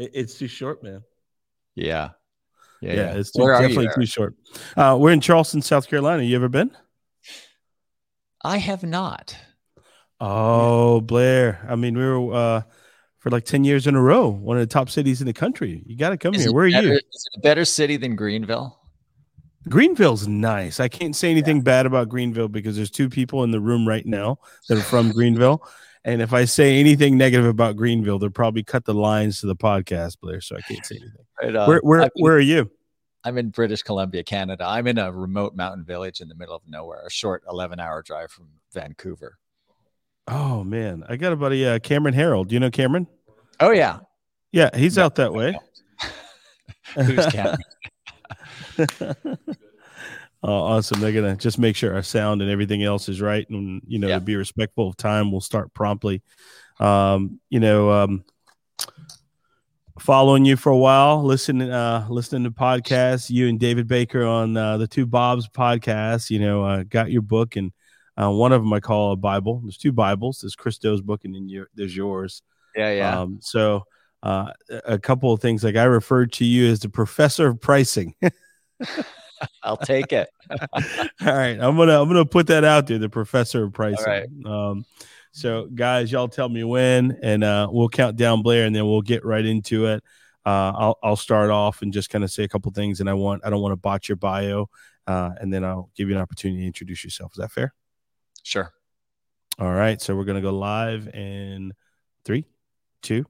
It, it's too short, man. Yeah. Yeah, yeah. it's too, definitely too short. Uh, we're in Charleston, South Carolina. You ever been? I have not. Oh, Blair. I mean, we were uh, for like 10 years in a row, one of the top cities in the country. You got to come is here. Where are you? Is it a better city than Greenville? Greenville's nice. I can't say anything yeah. bad about Greenville because there's two people in the room right now that are from Greenville. And if I say anything negative about Greenville, they'll probably cut the lines to the podcast, Blair. So I can't say anything. Right, where where, where are you? I'm in British Columbia, Canada. I'm in a remote mountain village in the middle of nowhere, a short 11 hour drive from Vancouver. Oh man, I got a buddy, uh, Cameron Herold. Do you know Cameron? Oh yeah, yeah, he's out that way. Who's Cameron? oh, awesome! They're gonna just make sure our sound and everything else is right, and you know, yeah. to be respectful of time, we'll start promptly. Um, you know, um, following you for a while, listening, uh, listening to podcasts. You and David Baker on uh, the Two Bobs podcast. You know, uh, got your book and uh, one of them I call a Bible. There's two Bibles. There's Chris Do's book, and then your, there's yours. Yeah, yeah. Um, so uh, a couple of things like I referred to you as the professor of pricing. I'll take it. All right, I'm gonna I'm gonna put that out there. The professor of pricing. Um, so guys, y'all tell me when, and uh, we'll count down Blair, and then we'll get right into it. Uh, I'll I'll start off and just kind of say a couple things, and I want I don't want to botch your bio, uh, and then I'll give you an opportunity to introduce yourself. Is that fair? Sure. All right. So we're going to go live in three, two.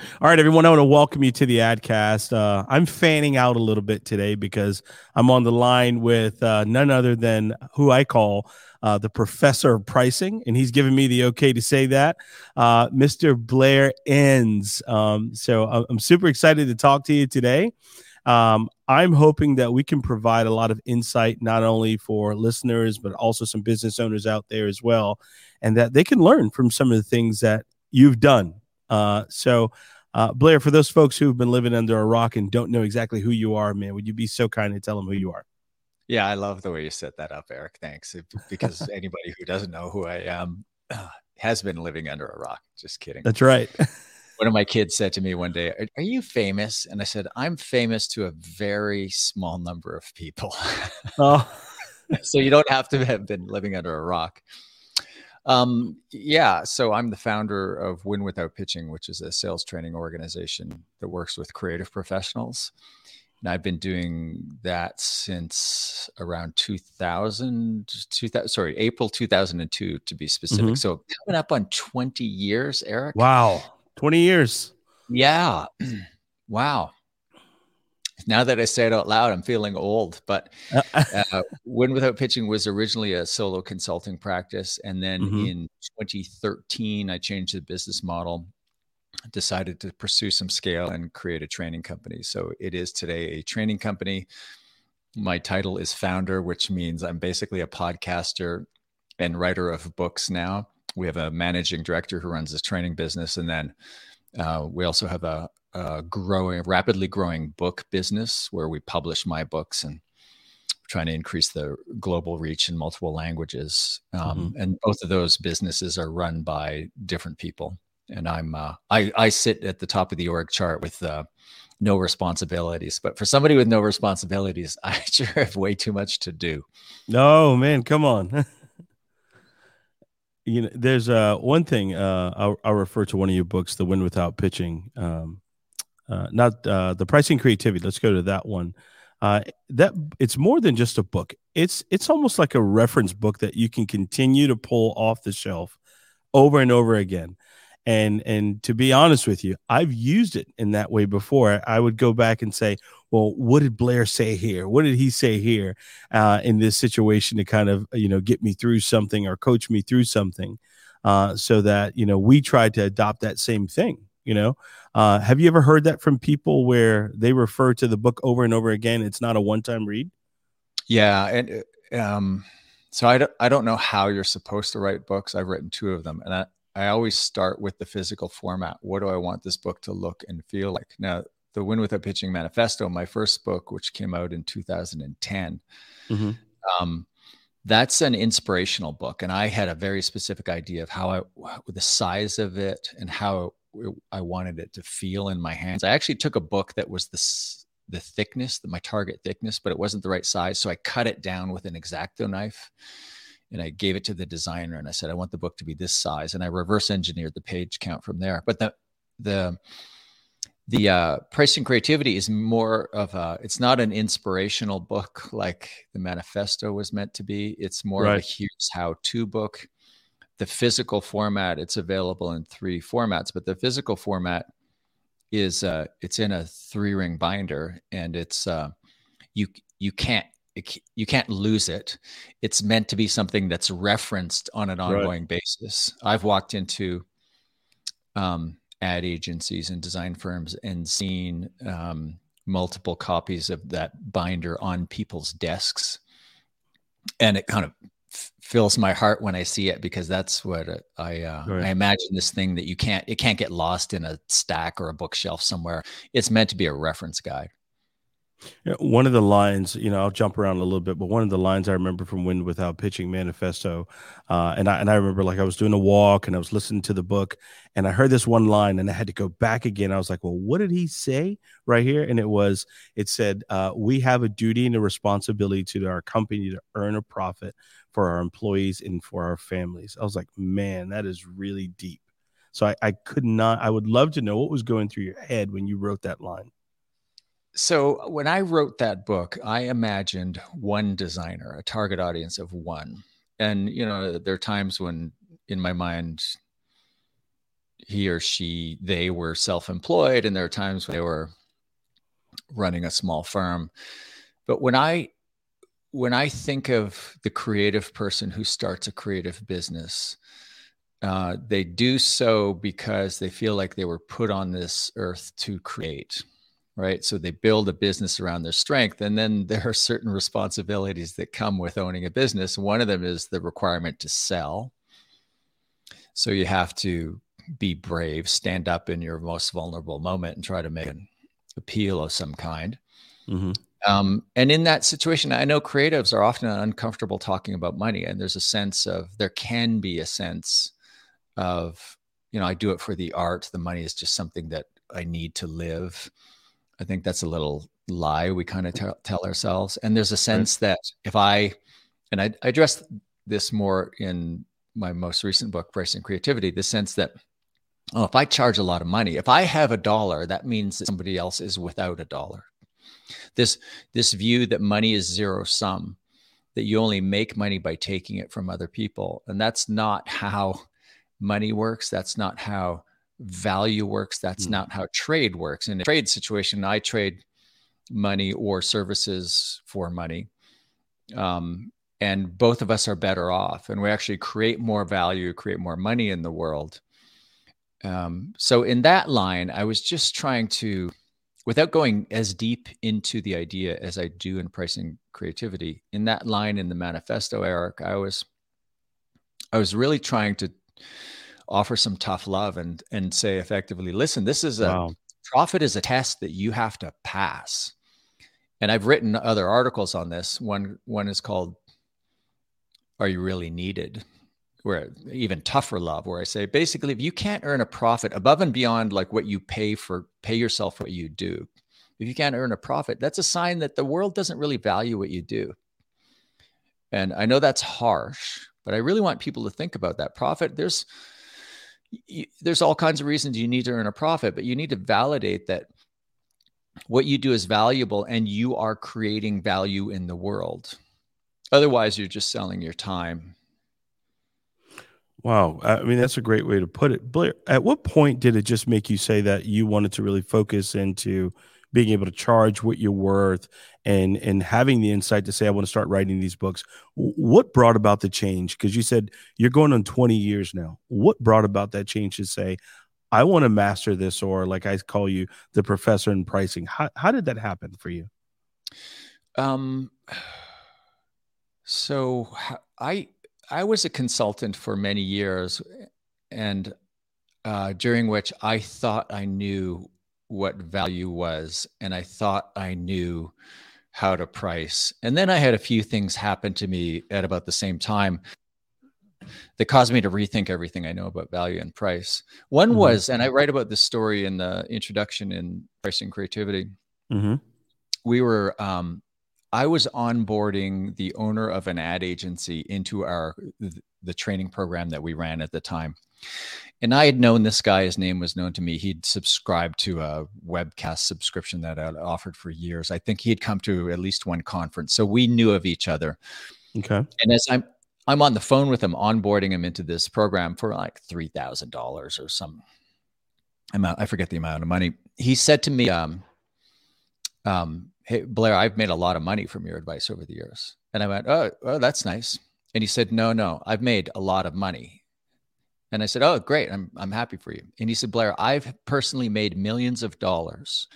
All right, everyone. I want to welcome you to the Adcast. Uh, I'm fanning out a little bit today because I'm on the line with uh, none other than who I call uh, the professor of pricing, and he's given me the okay to say that, uh, Mr. Blair Enns. Um, so I'm super excited to talk to you today. Um, I'm hoping that we can provide a lot of insight, not only for listeners, but also some business owners out there as well, and that they can learn from some of the things that you've done. Uh, so, uh, Blair, for those folks who've been living under a rock and don't know exactly who you are, man, would you be so kind to tell them who you are? Yeah, I love the way you set that up, Eric. Thanks. Because anybody who doesn't know who I am uh, has been living under a rock. Just kidding. That's right. one of my kids said to me one day, are, are, you famous? And I said, I'm famous to a very small number of people. Oh. so you don't have to have been living under a rock. Um, yeah. So I'm the founder of Win Without Pitching, which is a sales training organization that works with creative professionals. And I've been doing that since around 2000, 2000 sorry, April 2002 to be specific. Mm-hmm. So coming up on 20 years, Eric. Wow. 20 years. Yeah. wow. Now that I say it out loud, I'm feeling old. But uh, Win Without Pitching was originally a solo consulting practice. And then mm-hmm. in 2013, I changed the business model, decided to pursue some scale and create a training company. So it is today a training company. My title is founder, which means I'm basically a podcaster and writer of books now we have a managing director who runs this training business, and then uh, we also have a, a, growing, rapidly growing book business where we publish my books and trying to increase the global reach in multiple languages. Um, mm-hmm. And both of those businesses are run by different people. And I'm uh, I, I sit at the top of the org chart with uh, no responsibilities. But for somebody with no responsibilities, I sure have way too much to do. No, man, come on. you know, there's uh one thing uh I'll, I'll refer to one of your books, The Win Without Pitching. Um, uh, not uh, the pricing creativity. Let's go to that one. Uh, that it's more than just a book. It's it's almost like a reference book that you can continue to pull off the shelf over and over again and and to be honest with you i've used it in that way before i would go back and say well what did blair say here what did he say here uh, in this situation to kind of you know get me through something or coach me through something uh, so that you know we tried to adopt that same thing you know uh, have you ever heard that from people where they refer to the book over and over again it's not a one-time read yeah and uh, um so I don't, I don't know how you're supposed to write books i've written two of them and I, I always start with the physical format. What do I want this book to look and feel like? Now, the Win Without Pitching Manifesto, my first book, which came out in 2010, mm-hmm. um, that's an inspirational book, and I had a very specific idea of how I, the size of it, and how I wanted it to feel in my hands. I actually took a book that was the the thickness, the, my target thickness, but it wasn't the right size, so I cut it down with an exacto knife, and I gave it to the designer, and I said, I want the book to be this size, and I reverse engineered the page count from there. But the the the uh, pricing creativity is more of a it's not an inspirational book like the manifesto was meant to be it's more right. of a here's how to book the physical format it's available in three formats but the physical format is uh it's in a three ring binder and it's uh you you can't you can't lose it it's meant to be something that's referenced on an ongoing right. basis i've walked into um ad agencies and design firms and seen um, multiple copies of that binder on people's desks. And it kind of f- fills my heart when I see it because that's what I uh, right. I imagine this thing that you can't it can't get lost in a stack or a bookshelf somewhere. It's meant to be a reference guide. One of the lines, you know, I'll jump around a little bit, but one of the lines I remember from Win Without Pitching Manifesto, uh, and I and I remember like I was doing a walk and I was listening to the book, and I heard this one line, and I had to go back again. I was like, well, what did he say right here? And it was, it said, uh, we have a duty and a responsibility to our company to earn a profit for our employees and for our families. I was like, man, that is really deep. So I, I could not. I would love to know what was going through your head when you wrote that line so uh, when I wrote that book, I imagined one designer, a target audience of one. And you know, there are times when in my mind he or she they were self-employed and there are times when they were running a small firm. But when I when I think of the creative person who starts a creative business, uh, they do so because they feel like they were put on this earth to create right? So they build a business around their strength. And then there are certain responsibilities that come with owning a business. One of them is the requirement to sell. So you have to be brave, stand up in your most vulnerable moment and try to make an appeal of some kind. Mm-hmm. Um, and in that situation, I know creatives are often uncomfortable talking about money. And there's a sense of, there can be a sense of, you know, I do it for the art. The money is just something that I need to live I think that's a little lie we kind of tell, tell ourselves. And there's a sense that if I, and I, I address this more in my most recent book, Pricing Creativity, the sense that, oh, if I charge a lot of money, if I have a dollar, that means that somebody else is without a dollar. This, this view that money is zero sum, that you only make money by taking it from other people. And that's not how money works. That's not how value works. That's mm. not how trade works. In a trade situation, I trade money or services for money. Um, and both of us are better off, and we actually create more value, create more money in the world. Um, so, in that line, I was just trying to, without going as deep into the idea as I do in pricing creativity, in that line in the manifesto, Eric, I was, I was really trying to offer some tough love and and say effectively, listen, this is a wow. profit is a test that you have to pass. And I've written other articles on this. One one is called Are You Really Needed? Where even tougher love, where I say basically if you can't earn a profit above and beyond like what you pay for pay yourself what you do, if you can't earn a profit, that's a sign that the world doesn't really value what you do. And I know that's harsh, but I really want people to think about that profit. There's you, there's all kinds of reasons you need to earn a profit, but you need to validate that what you do is valuable and you are creating value in the world. Otherwise, you're just selling your time. Wow. I mean, that's a great way to put it. Blair, at what point did it just make you say that you wanted to really focus into being able to charge what you're worth and and having the insight to say i want to start writing these books what brought about the change? Because you said you're going on 20 years now. What brought about that change to say i want to master this or like i call you the professor in pricing? How, how did that happen for you? Um so i i was a consultant for many years and uh, during which i thought i knew what value was. And I thought I knew how to price. And then I had a few things happen to me at about the same time that caused me to rethink everything I know about value and price. One mm-hmm. was, and I write about this story in the introduction in Pricing Creativity. Mm-hmm. We were, um, I was onboarding the owner of an ad agency into our the training program that we ran at the time. And I had known this guy, his name was known to me. He'd subscribed to a webcast subscription that I offered for years. I think he had come to at least one conference. So we knew of each other. Okay. And as I'm I'm on the phone with him, onboarding him into this program for like three thousand dollars or some amount. I forget the amount of money. He said to me, um, um, "Hey Blair, I've made a lot of money from your advice over the years." And I went, "Oh, oh, that's nice." And he said, "No, no, I've made a lot of money." And I said, "Oh, great! I'm I'm happy for you." And he said, "Blair, I've personally made millions of dollars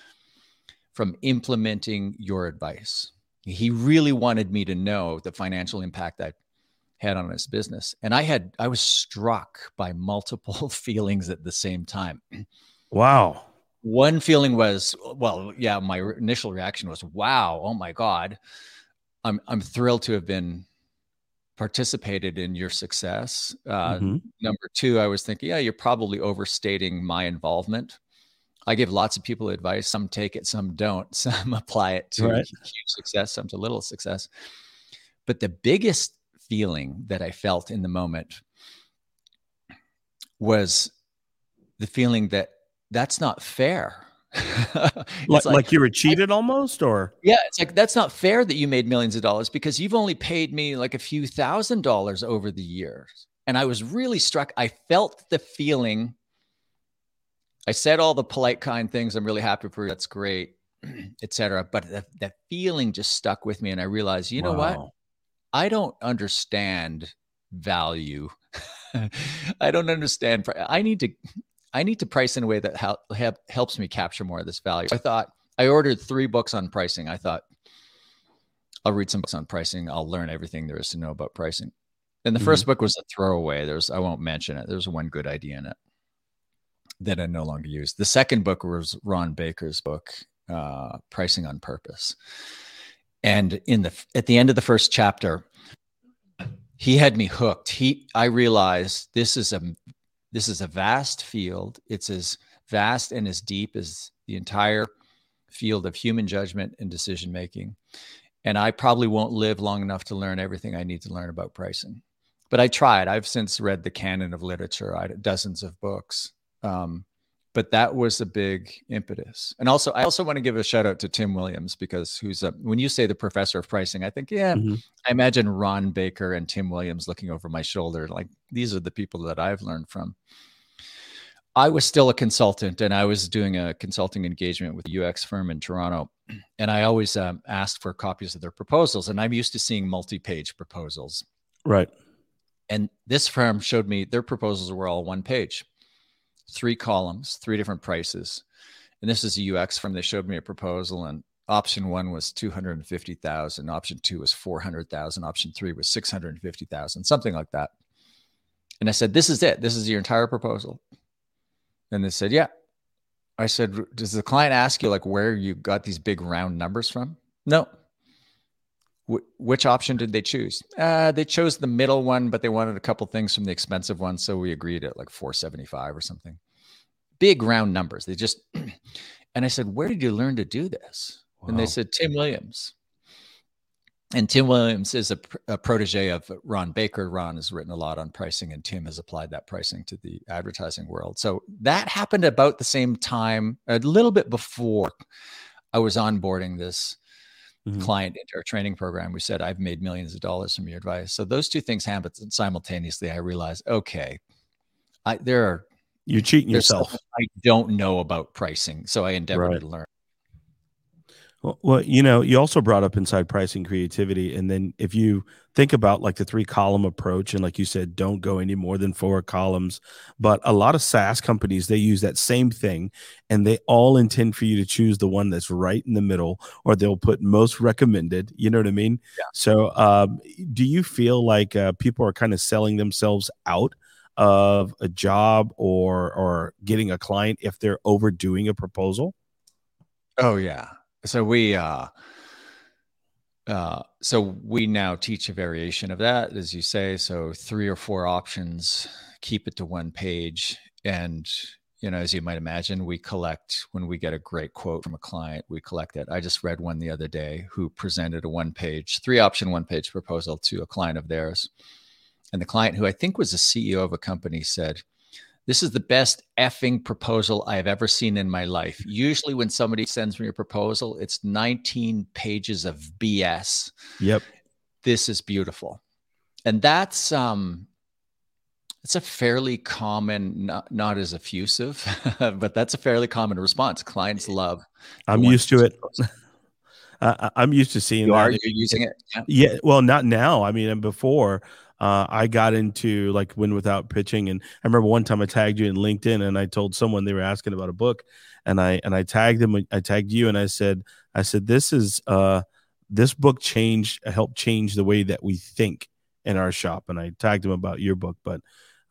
from implementing your advice." He really wanted me to know the financial impact that had on his business. And I had I was struck by multiple feelings at the same time. Wow. One feeling was, well, yeah, my initial reaction was, wow, oh my God. I'm I'm thrilled to have been participated in your success. Uh, mm-hmm. Number two, I was thinking, yeah, you're probably overstating my involvement. I give lots of people advice. Some take it, some don't. Some apply it to right. huge success, some to little success. But the biggest feeling that I felt in the moment was the feeling that that's not fair. like, like, you were cheated I, almost or yeah it's like that's not fair that you made millions of dollars because you've only paid me like a few thousand dollars over the years and i was really struck i felt the feeling i said all the polite kind things i'm really happy for you that's great etc but that, that feeling just stuck with me and i realized you know wow. what I don't understand value. I don't understand. I need to, I need to price in a way that help, helps me capture more of this value. I thought I ordered three books on pricing. I thought I'll read some books on pricing. I'll learn everything there is to know about pricing. And the mm-hmm. first book was a throwaway. There's, I won't mention it. There's one good idea in it that I no longer use. The second book was Ron Baker's book, uh, Pricing on Purpose. And in the at the end of the first chapter, he had me hooked. He I realized this is a this is a vast field. It's as vast and as deep as the entire field of human judgment and decision making. And I probably won't live long enough to learn everything I need to learn about pricing. But I tried. I've since read the canon of literature, I, dozens of books. Um, but that was a big impetus. And also, I also want to give a shout out to Tim Williams because who's a, when you say the professor of pricing, I think, yeah, mm-hmm. I imagine Ron Baker and Tim Williams looking over my shoulder. Like these are the people that I've learned from. I was still a consultant and I was doing a consulting engagement with a UX firm in Toronto. And I always um, asked for copies of their proposals. And I'm used to seeing multi page proposals. Right. And this firm showed me their proposals were all one page three columns, three different prices. And this is a UX firm. They showed me a proposal, and option one was 250,000, option two was 400,000, option three was 650,000, something like that. And I said, This is it. This is your entire proposal. And they said, Yeah. I said, Does the client ask you like where you got these big round numbers from? No. Wh- which option did they choose? Uh, they chose the middle one, but they wanted a couple things from the expensive one, so we agreed at like 475 or something. Big round numbers. They just and I said, "Where did you learn to do this?" Wow. And they said, "Tim Williams." And Tim Williams is a, a, protege of Ron Baker. Ron has written a lot on pricing, and Tim has applied that pricing to the advertising world. So that happened about the same time, a little bit before I was onboarding this mm-hmm. client into our training program. We said, I've made millions of dollars from your advice. So those two things happened simultaneously. I realized, okay, I, there are you're cheating yourself. I don't know about pricing, so I endeavor right. to learn. Well, you know, you also brought up inside pricing creativity. And then if you think about like the three column approach, and like you said, don't go any more than four columns. But a lot of SaaS companies, they use that same thing and they all intend for you to choose the one that's right in the middle, or they'll put most recommended. You know what I mean? Yeah. So, um, do you feel like uh, people are kind of selling themselves out? of a job or or getting a client if they're overdoing a proposal oh yeah so we uh uh, so we now teach a variation of that, as you say. So three or four options, keep it to one page. And, you know, as you might imagine, we collect when we get a great quote from a client, we collect it. I just read one the other day who presented a one page, three option, one page proposal to a client of theirs. And the client, who I think was the CEO of a company, said, this is the best effing proposal I have ever seen in my life. Usually, when somebody sends me a proposal, it's 19 pages of BS. Yep. This is beautiful. And that's um it's a fairly common, not, not as effusive, but that's a fairly common response. Clients love. I'm used to it. uh, I'm used to seeing you that. Are you using it? Yeah. yeah. Well, not now. I mean, before uh, I got into like win without pitching. And I remember one time I tagged you in LinkedIn and I told someone they were asking about a book and I, and I tagged them, I tagged you and I said, I said, this is, uh, this book changed, helped change the way that we think in our shop. And I tagged them about your book. But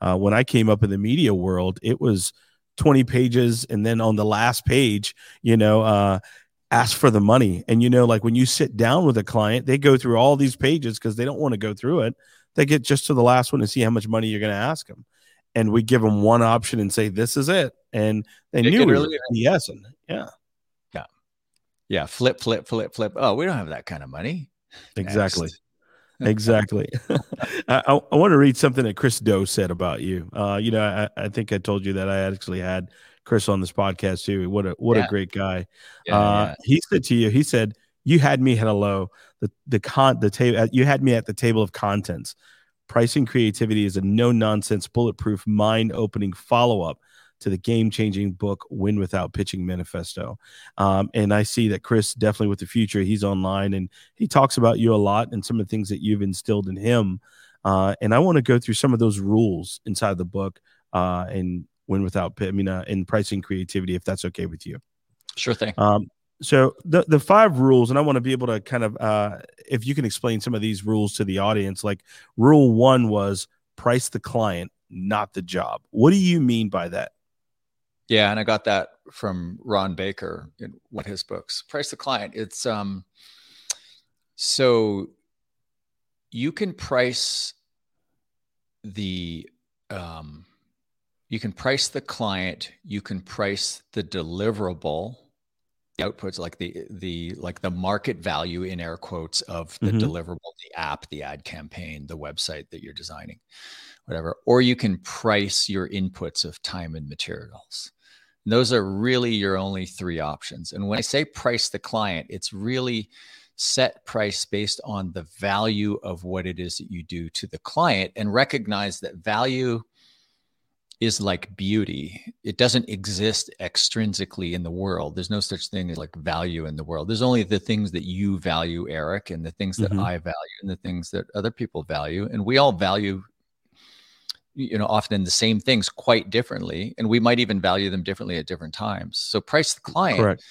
uh, when I came up in the media world, it was 20 pages. And then on the last page, you know, uh, ask for the money. And, you know, like when you sit down with a client, they go through all these pages because they don't want to go through it they get just to the last one and see how much money you're going to ask them. And we give them one option and say, this is it. And they knew we really yes. And yeah. Yeah. Yeah. Flip, flip, flip, flip. Oh, we don't have that kind of money. Exactly. exactly. I, I, I, want to read something that Chris Do said about you. Uh, you know, I, I think I told you that I actually had Chris on this podcast too. What a what yeah. a great guy. Yeah, uh, yeah. He said to you, he said, "You had me at a low the the con the table you had me at the table of contents. Pricing creativity is a no nonsense bulletproof mind opening follow up to the game changing book win without pitching manifesto. Um, and i see that chris definitely with the Futur he's online and he talks about you a lot and some of the things that you've instilled in him. Uh, and i want to go through some of those rules inside the book uh, and win without i mean uh, in pricing creativity if that's okay with you. Sure thing. Um, so the the five rules, and I want to be able to kind of, uh, if you can explain some of these rules to the audience. Like rule one was price the client, not the job. What do you mean by that? Yeah, and I got that from Ron Baker in one of his books. Price the client. It's um, so you can price the um, you can price the client. You can price the deliverable outputs like the the like the market value in air quotes of the mm-hmm. deliverable the app the ad campaign the website that you're designing whatever. Or you can price your inputs of time and materials. And those are really your only three options. And when i say price the client it's really set price based on the value of what it is that you do to the client and recognize that value is like beauty. It doesn't exist extrinsically in the world. There's no such thing as like value in the world. There's only the things that you value, Eric, and the things that mm-hmm. I value, and the things that other people value. And we all value, you know, often the same things quite differently. And we might even value them differently at different times. So, price the client Correct.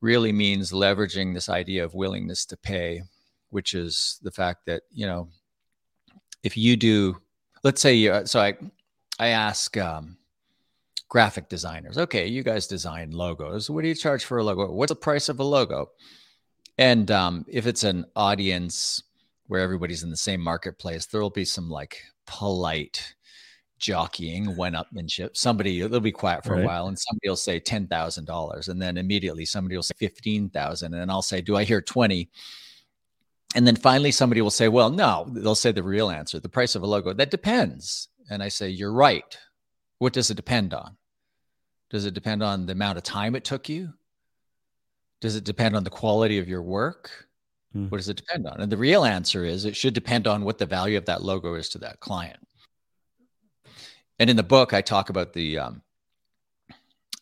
really means leveraging this idea of willingness to pay, which is the fact that, you know, if you do, let's say, you, so I, I ask um, graphic designers, okay, you guys design logos. What do you charge for a logo? What's the price of a logo? And um, if it's an audience where everybody's in the same marketplace, there will be some like polite jockeying, one upmanship. Somebody they'll be quiet for right. a while, and somebody will say ten thousand dollars, and then immediately somebody will say fifteen thousand, and I'll say, "Do I hear 20 And then finally, somebody will say, "Well, no." They'll say the real answer: the price of a logo. That depends. And I say, You're right. What does it depend on? Does it depend on the amount of time it took you? Does it depend on the quality of your work? Mm. What does it depend on? And the real answer is it should depend on what the value of that logo is to that client. And in the book, I talk about the, um,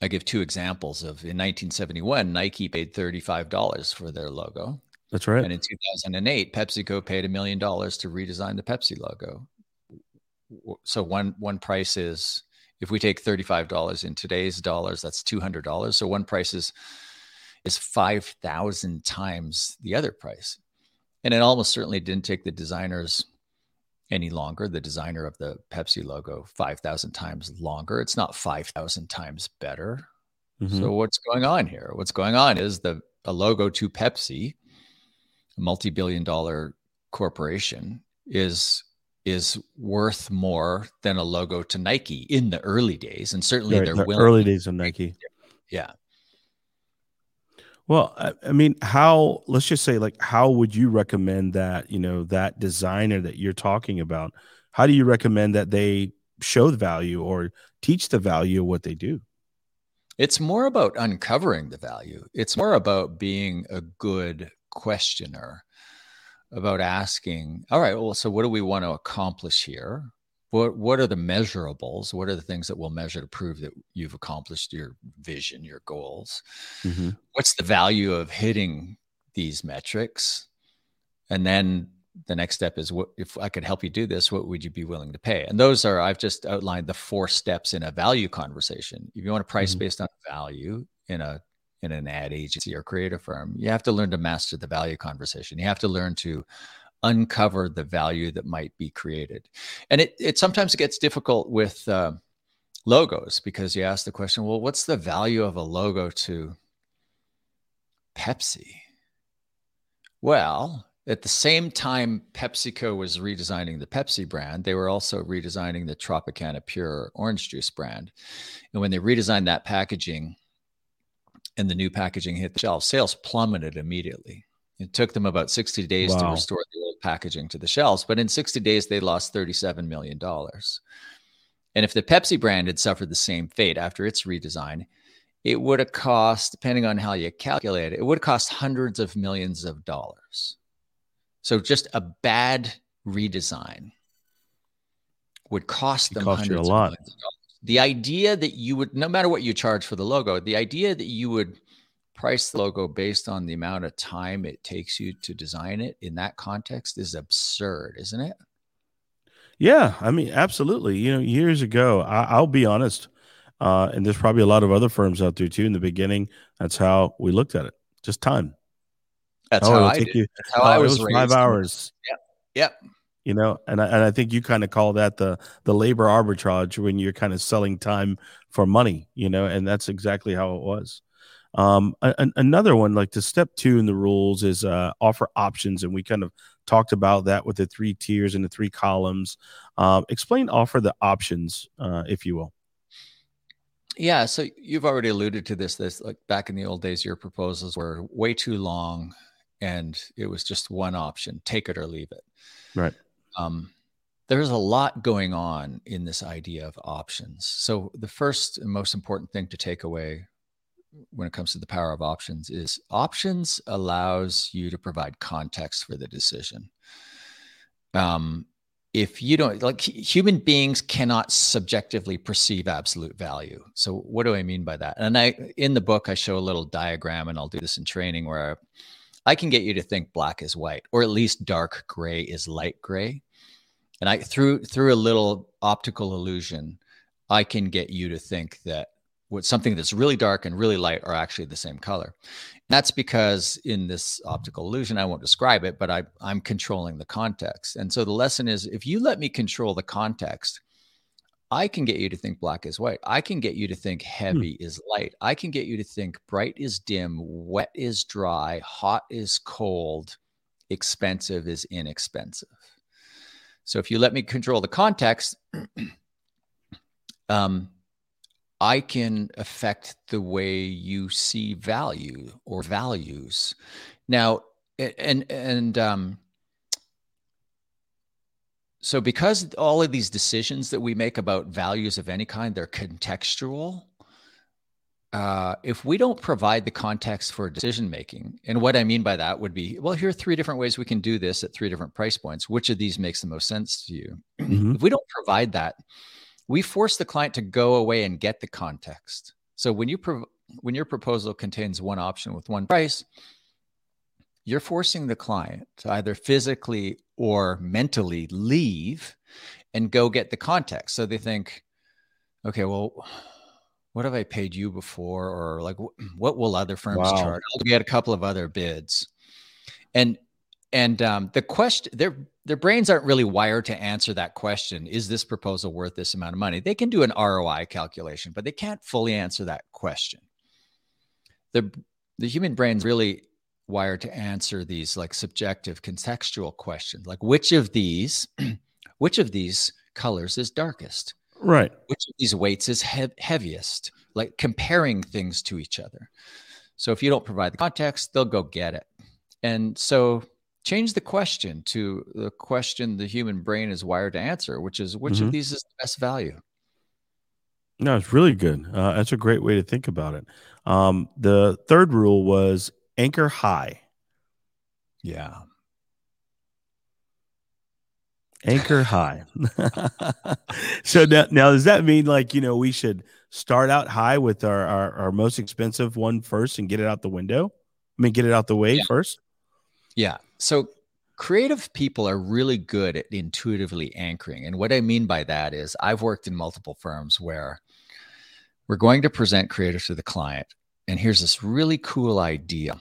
I give two examples of in 1971, Nike paid $35 for their logo. That's right. And in 2008, PepsiCo paid a million dollars to redesign the Pepsi logo so one one price is if we take $35 in today's dollars that's $200 so one price is is 5000 times the other price. And it almost certainly didn't take the designers any longer. The designer of the pepsi logo 5000 times longer. It's not 5000 times better. Mm-hmm. so what's going on here? What's going on is the a logo to pepsi a multi-billion dollar corporation is is worth more than a logo to Nike in the early days, and certainly right, the early days of Nike. Yeah. Well, I, I mean, how? Let's just say, like, how would you recommend that? You know, that designer that you're talking about. How do you recommend that they show the value or teach the value of what they do? It's more about uncovering the value. It's more about being a good questioner about asking, all right, well, so what do we want to accomplish here? What what are the measurables? What are the things that we'll measure to prove that you've accomplished your vision, your goals? Mm-hmm. What's the value of hitting these metrics? And then the next step is what if I could help you do this, what would you be willing to pay? And those are I've just outlined the four steps in a value conversation. If you want to price mm-hmm. based on value in a in an ad agency or creative firm, you have to learn to master the value conversation. You have to learn to uncover the value that might be created. And it, it sometimes gets difficult with uh, logos because you ask the question, well, what's the value of a logo to Pepsi? Well, at the same time PepsiCo was redesigning the Pepsi brand, they were also redesigning the Tropicana Pure orange juice brand. And when they redesigned that packaging, and the new packaging hit the shelves, sales plummeted immediately. It took them about 60 days wow. to restore the old packaging to the shelves, but in 60 days, they lost $37 million. And if the Pepsi brand had suffered the same fate after its redesign, it would have cost, depending on how you calculate it, it would have cost hundreds of millions of dollars. So just a bad redesign would cost them cost hundreds a lot. of millions of dollars the idea that you would no matter what you charge for the logo the idea that you would price the logo based on the amount of time it takes you to design it in that context is absurd isn't it? Yeah i mean absolutely. You know years ago I, will be honest uh, and there's probably a lot of other firms out there too in the beginning that's how we looked at it just time. That's oh, how i did. You, that's how oh, i was, was five hours. Yep yep you know and I, and I think you kind of call that the the labor arbitrage when you're kind of selling time for money you know and that's exactly how it was. Um a, another one like the step two in the rules is uh offer options and we kind of talked about that with the three tiers and the three columns. Um explain offer the options uh if you will. Yeah so you've already alluded to this this like back in the old days your proposals were way too long and it was just one option take it or leave it. Right um, there's a lot going on in this idea of options. So, the first and most important thing to take away when it comes to the power of options is options allows you to provide context for the decision. Um, if you don't like human beings cannot subjectively perceive absolute value. So what do I mean by that? And I in the book I show a little diagram and I'll do this in training where I can get you to think black is white or at least dark gray is light gray and I through through a little optical illusion, I can get you to think that what something that's really dark and really light are actually the same color. And that's because in this optical illusion, I won't describe it, but I, I'm controlling the context. And so the lesson is if you let me control the context, I can get you to think black is white. I can get you to think hmm. heavy hmm. is light. I can get you to think bright is dim, wet is dry, hot is cold, expensive is inexpensive. So if you let me control the context, um, I can affect the way you see value or values. Now, and and um, so because all of these decisions that we make about values of any kind, they're contextual uh, if we don't provide the context for decision making, and what I mean by that would be, well, here are three different ways we can do this at three different price points. Which of these makes the most sense to you? Mm-hmm. If we don't provide that, we force the client to go away and get the context. So when you prov- when your proposal contains one option with one price, you're forcing the client to either physically or mentally leave and go get the context. So they think, okay, well what have I paid you before? Or like, what will other firms wow. charge? I'll get a couple of other bids. And, and um, the question, their, their brains aren't really wired to answer that question. Is this proposal worth this amount of money? They can do an ROI calculation, but they can't fully answer that question. The, the human brain's really wired to answer these like subjective contextual questions like which of these which of these colors is darkest right. Which of these weights is he- heaviest? Like comparing things to each other. So if you don't provide the context they'll go get it. And so change the question to the question the human brain is wired to answer which is which mm-hmm. of these is the best value? No it's really good. Uh, that's a great way to think about it. Um, the third rule was anchor high. Yeah. Anchor high. so now, now, does that mean like, you know, we should start out high with our, our, our most expensive one first and get it out the window? I mean, get it out the way yeah. first? Yeah. So creative people are really good at intuitively anchoring. And what I mean by that is I've worked in multiple firms where we're going to present creative to the client and here's this really cool idea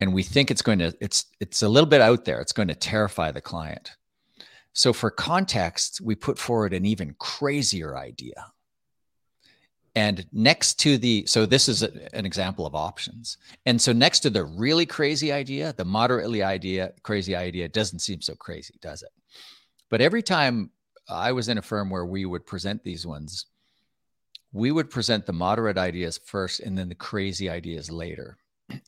and we think it's going to it's it's a little bit out there it's going to terrify the client so for context we put forward an even crazier idea. And next to the so this is a, an example of options. And so next to the really crazy idea the moderately idea crazy idea doesn't seem so crazy does it? But every time i was in a firm where we would present these ones we would present the moderate ideas first and then the crazy ideas later.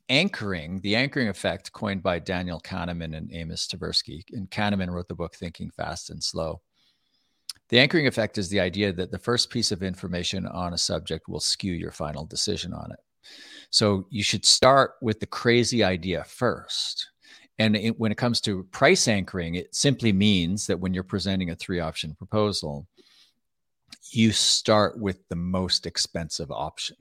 Anchoring, the anchoring effect coined by Daniel Kahneman and Amos Tversky, and Kahneman wrote the book Thinking Fast and Slow. The anchoring effect is the idea that the first piece of information on a subject will skew your final decision on it. So you should start with the crazy idea first. And it, when it comes to price anchoring, it simply means that when you're presenting a three option proposal, you start with the most expensive option.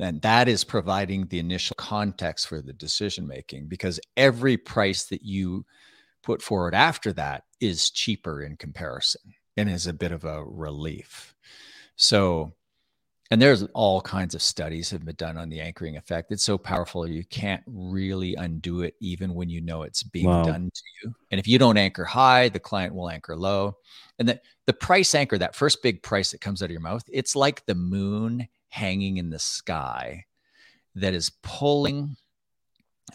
And that is providing the initial context for the decision making because every price that you put forward after that is cheaper in comparison and is a bit of a relief. So, and there's all kinds of studies have been done on the anchoring effect. It's so powerful you can't really undo it even when you know it's being wow. done to you. And if you don't anchor high, the client will anchor low. And the, the price anchor, that first big price that comes out of your mouth, it's like the moon hanging in the sky that is pulling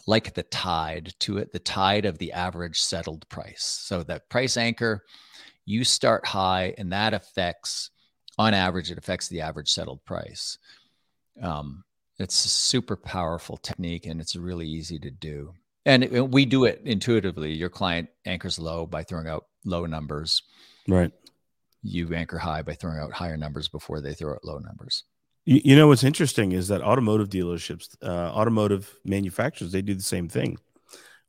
like the tide to it, the tide of the average settled price. So that price anchor, you start high, and that affects, on average, it affects the average settled price. Um, it's a super powerful technique and it's really easy to do. And it, we do it intuitively. Your client anchors low by throwing out low numbers. Right. You anchor high by throwing out higher numbers before they throw out low numbers. You, you know what's interesting is that automotive dealerships, uh, automotive manufacturers, they do the same thing.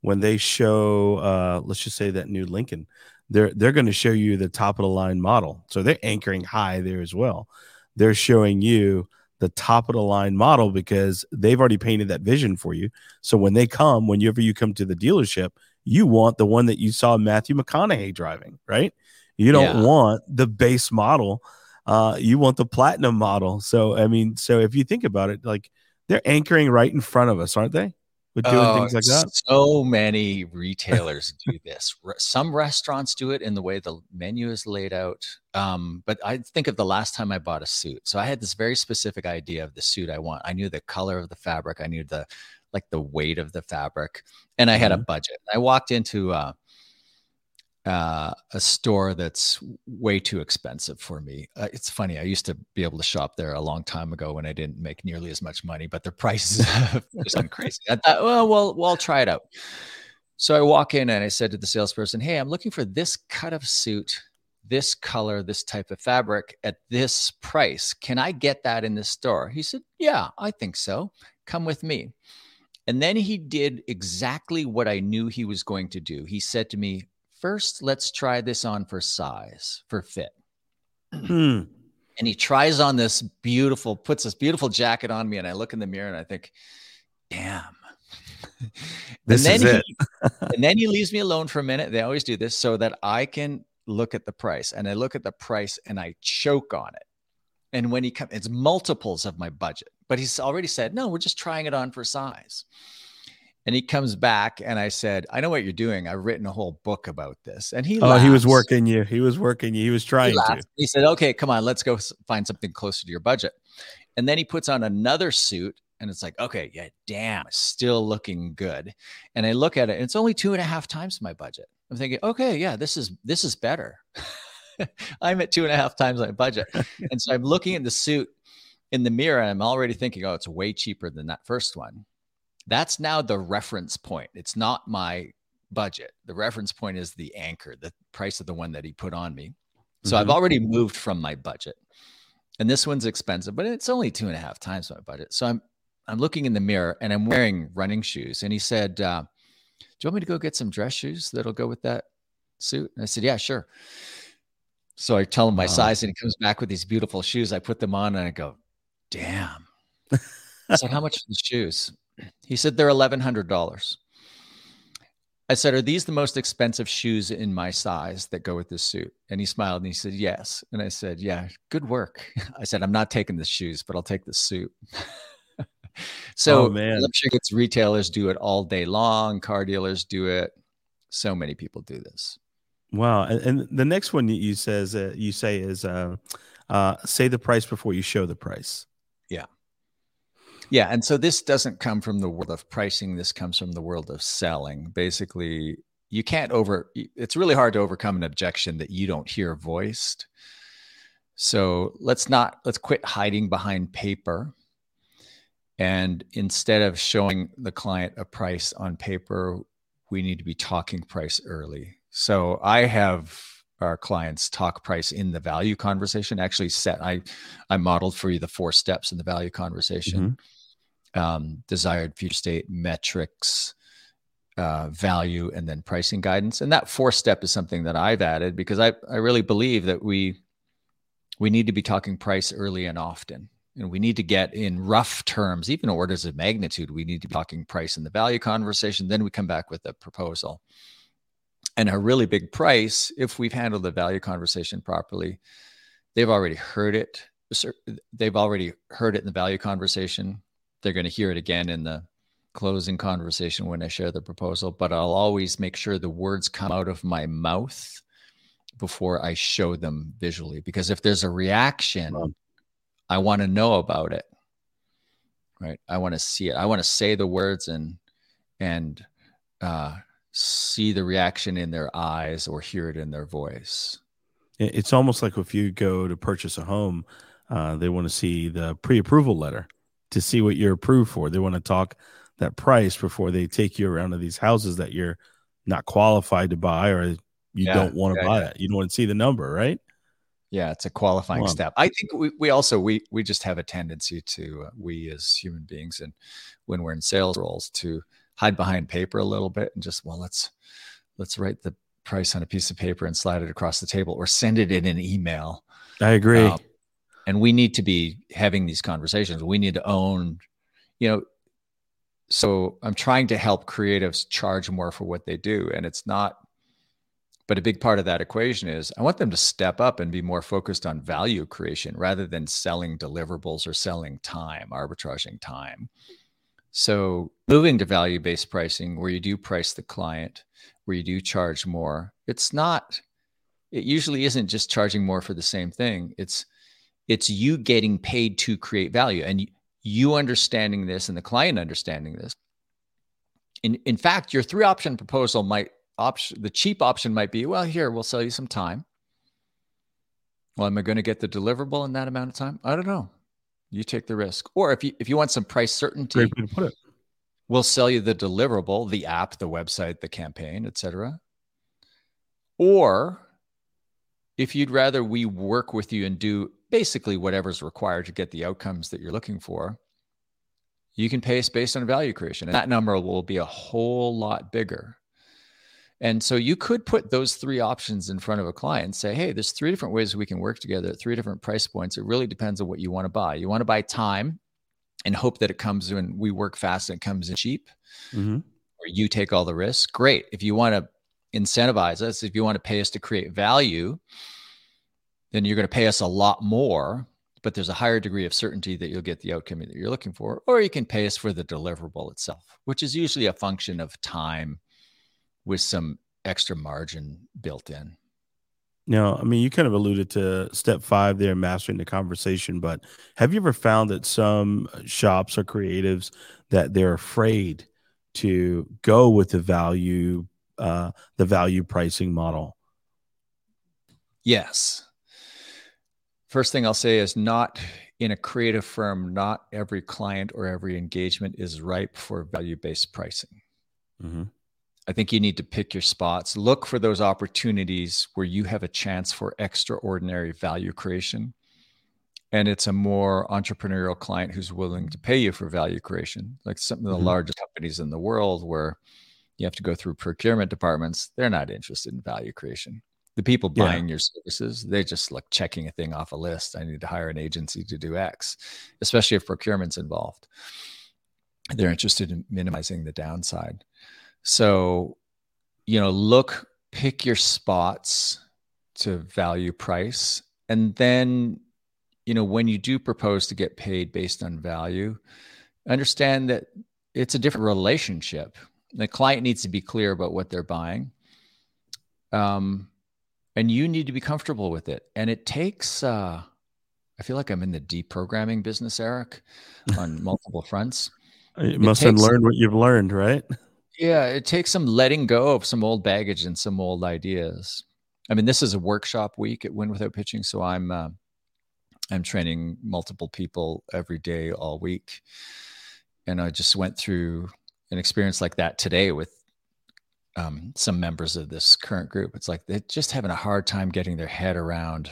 When they show, uh, let's just say that new Lincoln, they're they're going to show you the top of the line model, so they're anchoring high there as well. They're showing you the top of the line model because they've already painted that vision for you. So when they come, whenever you come to the dealership, you want the one that you saw Matthew McConaughey driving, right? You don't yeah. want the base model. Uh, you want the platinum model. So I mean, so if you think about it, like they're anchoring right in front of us, aren't they? With doing oh, things like that. So many retailers do this. Some restaurants do it in the way the menu is laid out. Um, but I think of the last time I bought a suit. So I had this very specific idea of the suit I want. I knew the color of the fabric. I knew the like the weight of the fabric, and I had mm-hmm. a budget. I walked into uh, uh, a store that's way too expensive for me. Uh, it's funny. I used to be able to shop there a long time ago when I didn't make nearly as much money, but their prices just went crazy. I thought, well, well, well, I'll try it out. So I walk in and I said to the salesperson, "Hey, I'm looking for this cut of suit, this color, this type of fabric at this price. Can I get that in this store?" He said, "Yeah, I think so. Come with me." And then he did exactly what I knew he was going to do. He said to me, first, let's try this on for size, for fit. Hmm. And he tries on this beautiful, puts this beautiful jacket on me, and I look in the mirror and I think, damn. this is it. he, and then he leaves me alone for a minute. They always do this so that I can look at the price. And I look at the price and I choke on it. And when he comes, it's multiples of my budget. But he's already said, no, we're just trying it on for size. And he comes back and I said, I know what you're doing. I've written a whole book about this. And he Oh, laughs. he was working you. He was working you. He was trying he to. He said, Okay, come on, let's go find something closer to your budget. And then he puts on another suit and it's like, okay, yeah, damn, still looking good. And I look at it, and it's only two and a half times my budget. I'm thinking, okay, yeah, this is this is better. I'm at two and a half times my budget. and so I'm looking at the suit in the mirror and I'm already thinking, oh, it's way cheaper than that first one. That's now the reference point. It's not my budget. The reference point is the anchor, the price of the one that he put on me. So mm-hmm. I've already moved from my budget. And this one's expensive, but it's only two and a half times my budget. So I'm I'm looking in the mirror and I'm wearing running shoes. And he said, uh, Do you want me to go get some dress shoes that'll go with that suit? And I said, Yeah, sure. So I tell him my wow. size and he comes back with these beautiful shoes. I put them on and I go, Damn. I said, How much for the shoes? He said, They're $1,100. I said, Are these the most expensive shoes in my size that go with this suit? And he smiled and he said, Yes. And I said, Yeah, good work. I said, I'm not taking the shoes, but I'll take the suit. so, oh, man. goods retailers do it all day long, car dealers do it. So many people do this. Wow. And, and the next one you says uh, you say is uh, uh, say the price before you show the price. Yeah. Yeah, and so this doesn't come from the world of pricing. This comes from the world of selling. Basically, you can't over. It's really hard to overcome an objection that you don't hear voiced. So let's not let's quit hiding behind paper. And instead of showing the client a price on paper, we need to be talking price early. So I have our clients talk price in the value conversation actually set i i modeled for you the four steps in the value conversation mm-hmm um, desired future state metrics, uh, value, and then pricing guidance. And that fourth step is something that I've added because I, I really believe that we we need to be talking price early and often. And we need to get in rough terms, even orders of magnitude, we need to be talking price in the value conversation. Then we come back with a proposal. And a really big price, if we've handled the value conversation properly, they've already heard it. They've already heard it in the value conversation they're going to hear it again in the closing conversation when I share the proposal, but I'll always make sure the words come out of my mouth before I show them visually. Because if there's a reaction. I want to know about it. Right. I want to see it. I want to say the words and and uh, see the reaction in their eyes or hear it in their voice. It's almost like if you go to purchase a home, uh, they want to see the pre-approval letter to see what you're approved for. They want to talk that price before they take you around to these houses that you're not qualified to buy or you yeah, don't want to yeah, buy yeah. it. You don't want to see the number, right? Yeah, it's a qualifying step. I think we, we also we we just have a tendency to uh, we as human beings and when we're in sales roles to hide behind paper a little bit and just well let's let's write the price on a piece of paper and slide it across the table or send it in an email. I agree. Um, and we need to be having these conversations. We need to own you know so i'm trying to help creatives charge more for what they do and it's not but a big part of that equation is i want them to step up and be more focused on value creation rather than selling deliverables or selling time arbitraging time. So moving to value based pricing where you do price the client where you do charge more it's not it usually isn't just charging more for the same thing. It's it's you getting paid to create value and you understanding this and the client understanding this. In, in fact, your three option proposal might option the cheap option might be, well, here, we'll sell you some time. Well, am I going to get the deliverable in that amount of time? I don't know. You take the risk. Or if you if you want some price certainty, we'll sell you the deliverable, the app, the website, the campaign, etc. Or if you'd rather we work with you and do basically whatever's required to get the outcomes that you're looking for, you can pay us based on value creation. And that number will be a whole lot bigger. And so you could put those three options in front of a client and say, hey, there's three different ways we can work together at three different price points. It really depends on what you want to buy. You want to buy time and hope that it comes when we work fast and it comes in cheap, mm-hmm. or you take all the risk. Great. If you want to incentivize us, if you want to pay us to create value, then you're going to pay us a lot more, but there's a higher degree of certainty that you'll get the outcome that you're looking for. Or you can pay us for the deliverable itself, which is usually a function of time with some extra margin built in. Now, I mean, you kind of alluded to step five there, mastering the conversation, but have you ever found that some shops or creatives that they're afraid to go with the value, uh, the value pricing model? Yes. First thing I'll say is not in a creative firm, not every client or every engagement is ripe for value based pricing. Mm-hmm. I think you need to pick your spots. Look for those opportunities where you have a chance for extraordinary value creation. And it's a more entrepreneurial client who's willing to pay you for value creation. Like some of the mm-hmm. largest companies in the world where you have to go through procurement departments, they're not interested in value creation. The people buying yeah. your services, they're just like checking a thing off a list. I need to hire an agency to do X, especially if procurement's involved. They're interested in minimizing the downside. So, you know, look, pick your spots to value price. And then, you know, when you do propose to get paid based on value, understand that it's a different relationship. The client needs to be clear about what they're buying. Um, and you need to be comfortable with it. And it takes, uh, I feel like I'm in the deprogramming business, Eric, on multiple fronts. You must have learned what you've learned, right? Yeah, it takes some letting go of some old baggage and some old ideas. I mean, this is a workshop week at Win Without Pitching, so I'm uh, I'm training multiple people every day all week, and I just went through an experience like that today with um, some members of this current group. It's like they're just having a hard time getting their head around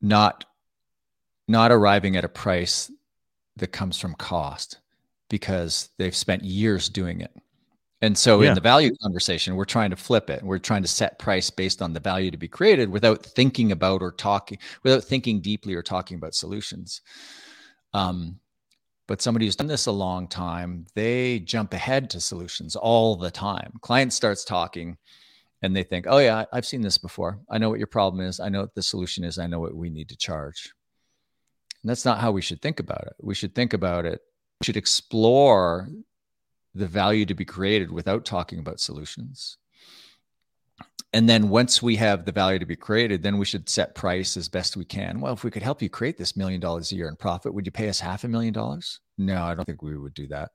not not arriving at a price that comes from cost because they've spent years doing it. And so yeah. in the value conversation, we're trying to flip it. We're trying to set price based on the value to be created without thinking about or talking, without thinking deeply or talking about solutions. Um, but somebody who's done this a long time, they jump ahead to solutions all the time. Client starts talking and they think, oh, yeah, I've seen this before. I know what your problem is. I know what the solution is. I know what we need to charge. And that's not how we should think about it. We should think about it we should explore the value to be created without talking about solutions. And then once we have the value to be created, then we should set price as best we can. Well, if we could help you create this million dollars a year in profit, would you pay us half a million dollars? No, I don't think we would do that.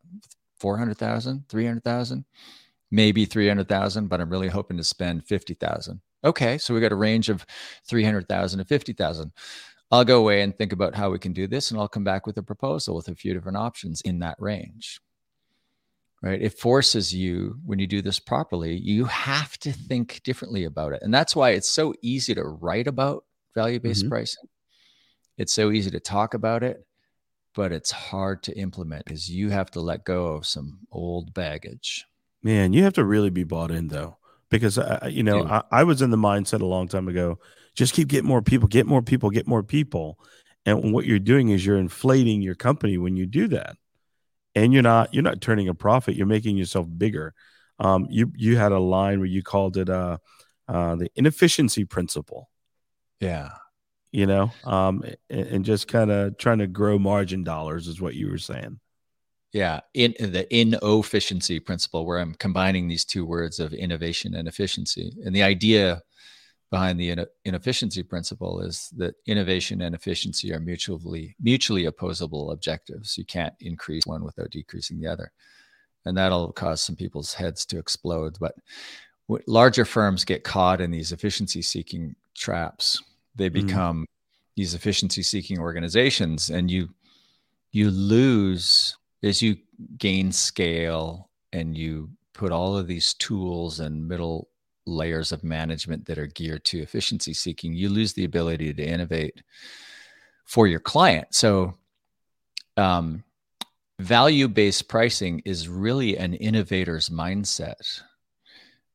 400,000, 300,000, maybe 300,000, but I'm really hoping to spend 50,000. Okay, so we got a range of 300,000 to 50,000. I'll go away and think about how we can do this, and I'll come back with a proposal with a few different options in that range. Right? It forces you, when you do this properly, you have to think differently about it. And that's why it's so easy to write about value based mm-hmm. pricing. It's so easy to talk about it, but it's hard to implement because you have to let go of some old baggage. Man, you have to really be bought in though, because uh, you know I, I was in the mindset a long time ago just keep getting more people, get more people, get more people. And what you're doing is you're inflating your company when you do that. And you're not you're not turning a profit, you're making yourself bigger. Um, you you had a line where you called it uh, uh, the inefficiency principle. Yeah. You know, um, and, and just kind of trying to grow margin dollars is what you were saying. Yeah, in the inefficiency principle, where I'm combining these two words of innovation and efficiency, and the idea behind the inefficiency principle is that innovation and efficiency are mutually mutually opposable objectives. You can't increase one without decreasing the other, and that'll cause some people's heads to explode. But larger firms get caught in these efficiency seeking traps. They mm-hmm. become mm. these efficiency seeking organizations, and you you lose as you gain scale and you put all of these tools and middle layers of management that are geared to efficiency seeking, you lose the ability to innovate for your client. So, um, value based pricing is really an innovator's mindset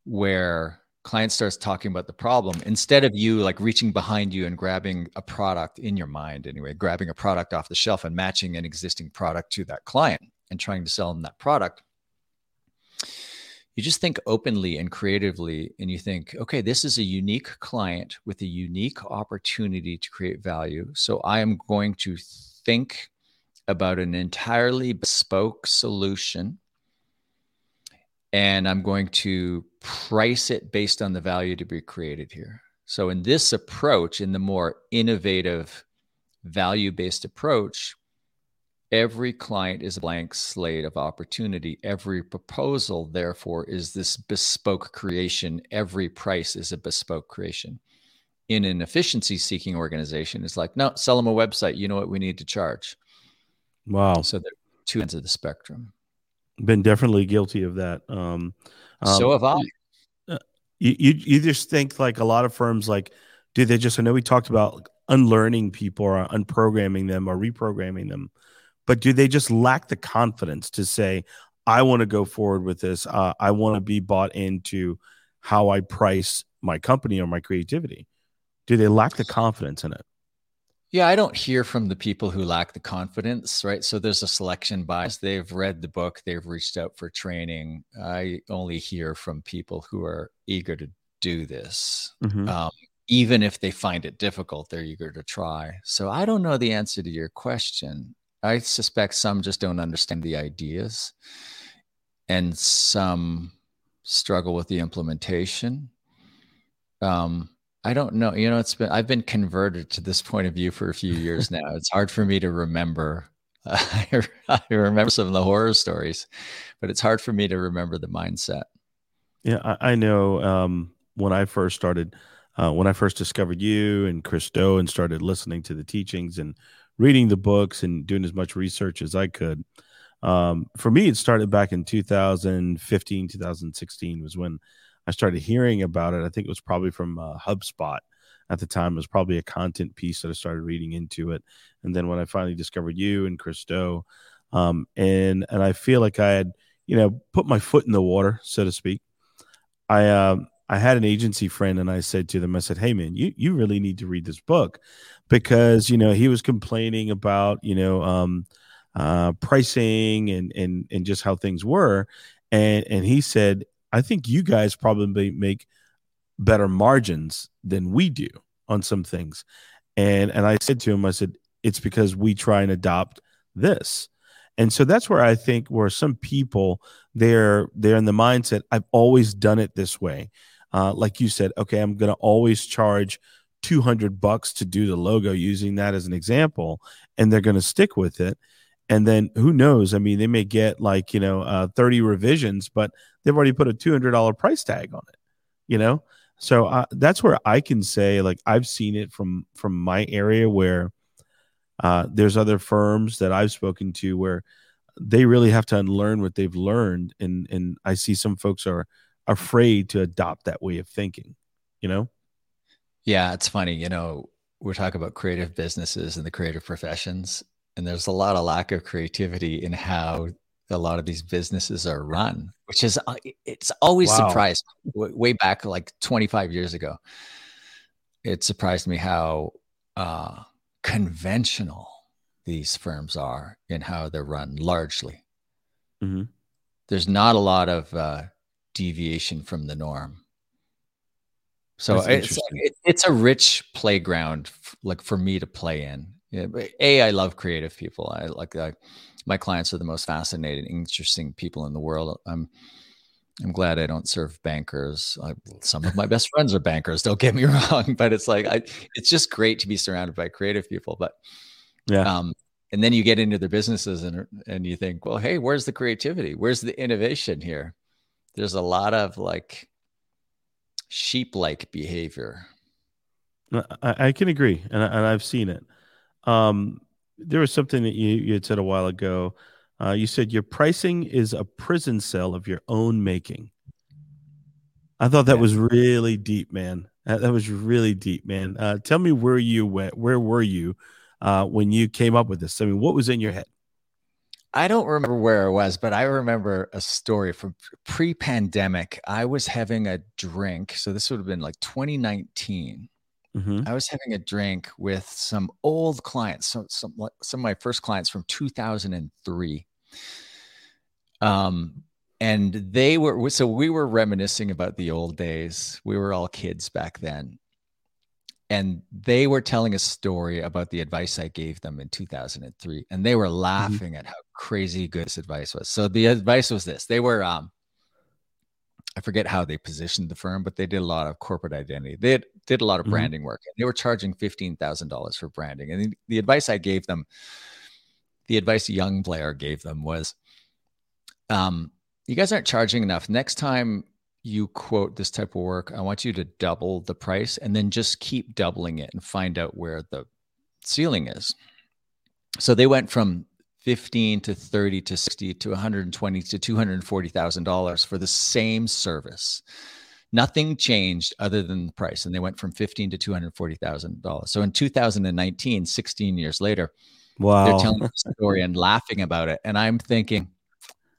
where client starts talking about the problem instead of you like reaching behind you and grabbing a product in your mind anyway grabbing a product off the shelf and matching an existing product to that client and trying to sell them that product you just think openly and creatively and you think okay this is a unique client with a unique opportunity to create value so i am going to think about an entirely bespoke solution and I'm going to price it based on the value to be created here. So, in this approach, in the more innovative, value based approach, every client is a blank slate of opportunity. Every proposal, therefore, is this bespoke creation. Every price is a bespoke creation. In an efficiency seeking organization, it's like, no, sell them a website. You know what we need to charge. Wow. So, they're two ends of the spectrum been definitely guilty of that. Um, um, so have I. Uh, you, you, you just think like a lot of firms like do they just? I know we talked about unlearning people or unprogramming them or reprogramming them, but do they just lack the confidence to say, "I want to go forward with this. Uh, I want to be bought into how I price my company or my creativity"? Do they lack the confidence in it? Yeah, I don't hear from the people who lack the confidence, right? So there's a selection bias. They've read the book, they've reached out for training. I only hear from people who are eager to do this. Mm-hmm. Um, even if they find it difficult, they're eager to try. So I don't know the answer to your question. I suspect some just don't understand the ideas and some struggle with the implementation. Um, I don't know. You know, it's been I've been converted to this point of view for a few years now. It's hard for me to remember. Uh, I, remember some of the horror stories, but it's hard for me to remember the mindset. Yeah, I, I know. Um, when I first started, uh, when I first discovered you and Chris Do and started listening to the teachings and reading the books and doing as much research as I could. Um, for me, it started back in 2015, 2016 was when I started hearing about it. I think it was probably from uh, HubSpot at the time. It was probably a content piece that I started reading into it. And then when I finally discovered you and Chris Do, um, and and I feel like I had you know put my foot in the water, so to speak. I um, I had an agency friend, and I said to them, I said, "Hey man, you you really need to read this book because you know he was complaining about you know um, uh, pricing and and and just how things were." And, and he said I think you guys probably make better margins than we do on some things. And and I said to him, I said, it's because we try and adopt this. And so that's where I think where some people they're they're in the mindset, I've always done it this way. Uh, like you said, okay, I'm gonna always charge 200 bucks to do the logo using that as an example, and they're gonna stick with it. And then who knows? I mean they may get like you know uh, 30 revisions but they've already put a $200 price tag on it you know? So uh, that's where i can say like i've seen it from from my area where uh, there's other firms that i've spoken to where they really have to unlearn what they've learned and and i see some folks are afraid to adopt that way of thinking you know yeah it's funny you know we're talking about creative businesses and the creative professions and there's a lot of lack of creativity in how a lot of these businesses are run which is uh, it's always wow. surprised way back like 25 years ago it surprised me how uh, conventional these firms are in how they're run largely mm-hmm. there's not a lot of uh, deviation from the norm so it's, it's a rich playground like for me to play in yeah, a I love creative people. I like uh, my clients are the most fascinating, interesting people in the world. I'm I'm glad I don't serve bankers. I, some of my best friends are bankers. Don't get me wrong, but it's like I, it's just great to be surrounded by creative people. But yeah, um, and then you get into their businesses and and you think, well, hey, where's the creativity? Where's the innovation here? There's a lot of like sheep-like behavior. I, I can agree, and, I, and I've seen it. Um, there was something that you, you had said a while ago. Uh, you said your pricing is a prison cell of your own making. I thought that yeah. was really deep, man. That, that, was really deep, man. Uh, tell me where you went. Where were you uh, when you came up with this? I mean, what was in your head? I don't remember where it was, but I remember a story from pre-pandemic. I was having a drink, so this would have been like 2019, Mm-hmm. I was having a drink with some old clients, some some some of my first clients from 2003. Um, and they were so we were reminiscing about the old days. We were all kids back then, and they were telling a story about the advice I gave them in 2003, and they were mm-hmm. laughing mm-hmm. at how crazy good this advice was. So the advice was this: they were um, I forget how they positioned the firm, but they did a lot of corporate identity. They did, did a lot of mm-hmm. branding work. And they were charging fifteen thousand dollars for branding. And the, the advice I gave them, the advice a young player gave them was, um, "You guys aren't charging enough. Next time you quote this type of work, I want you to double the price, and then just keep doubling it and find out where the ceiling is." So they went from 15 to 30 to 60 to 120 to 240,000 dollars for the same service. Nothing changed other than the price and they went from 15 to 240,000 dollars. So in 2019, 16 years later, wow. they're telling the story and laughing about it and I'm thinking,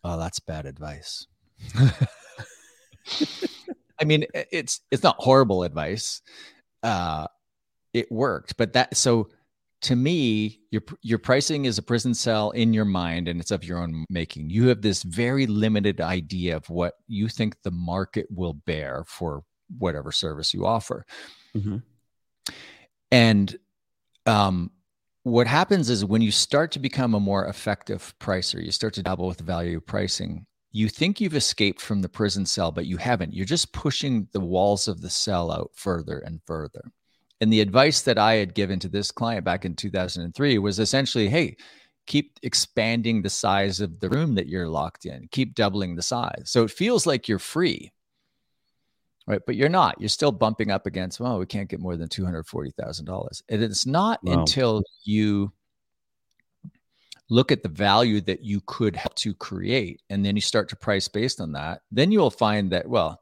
"Oh, that's bad advice." I mean, it's it's not horrible advice. Uh it worked, but that so to me, your your pricing is a prison cell in your mind, and it's of your own making. You have this very limited idea of what you think the market will bear for whatever service you offer, mm-hmm. and um, what happens is when you start to become a more effective pricer, you start to dabble with value pricing. You think you've escaped from the prison cell, but you haven't. You're just pushing the walls of the cell out further and further. And the advice that I had given to this client back in 2003 was essentially, hey, keep expanding the size of the room that you're locked in, keep doubling the size. So it feels like you're free, right? But you're not. You're still bumping up against, well, we can't get more than $240,000. And it's not wow. until you look at the value that you could help to create and then you start to price based on that, then you'll find that, well,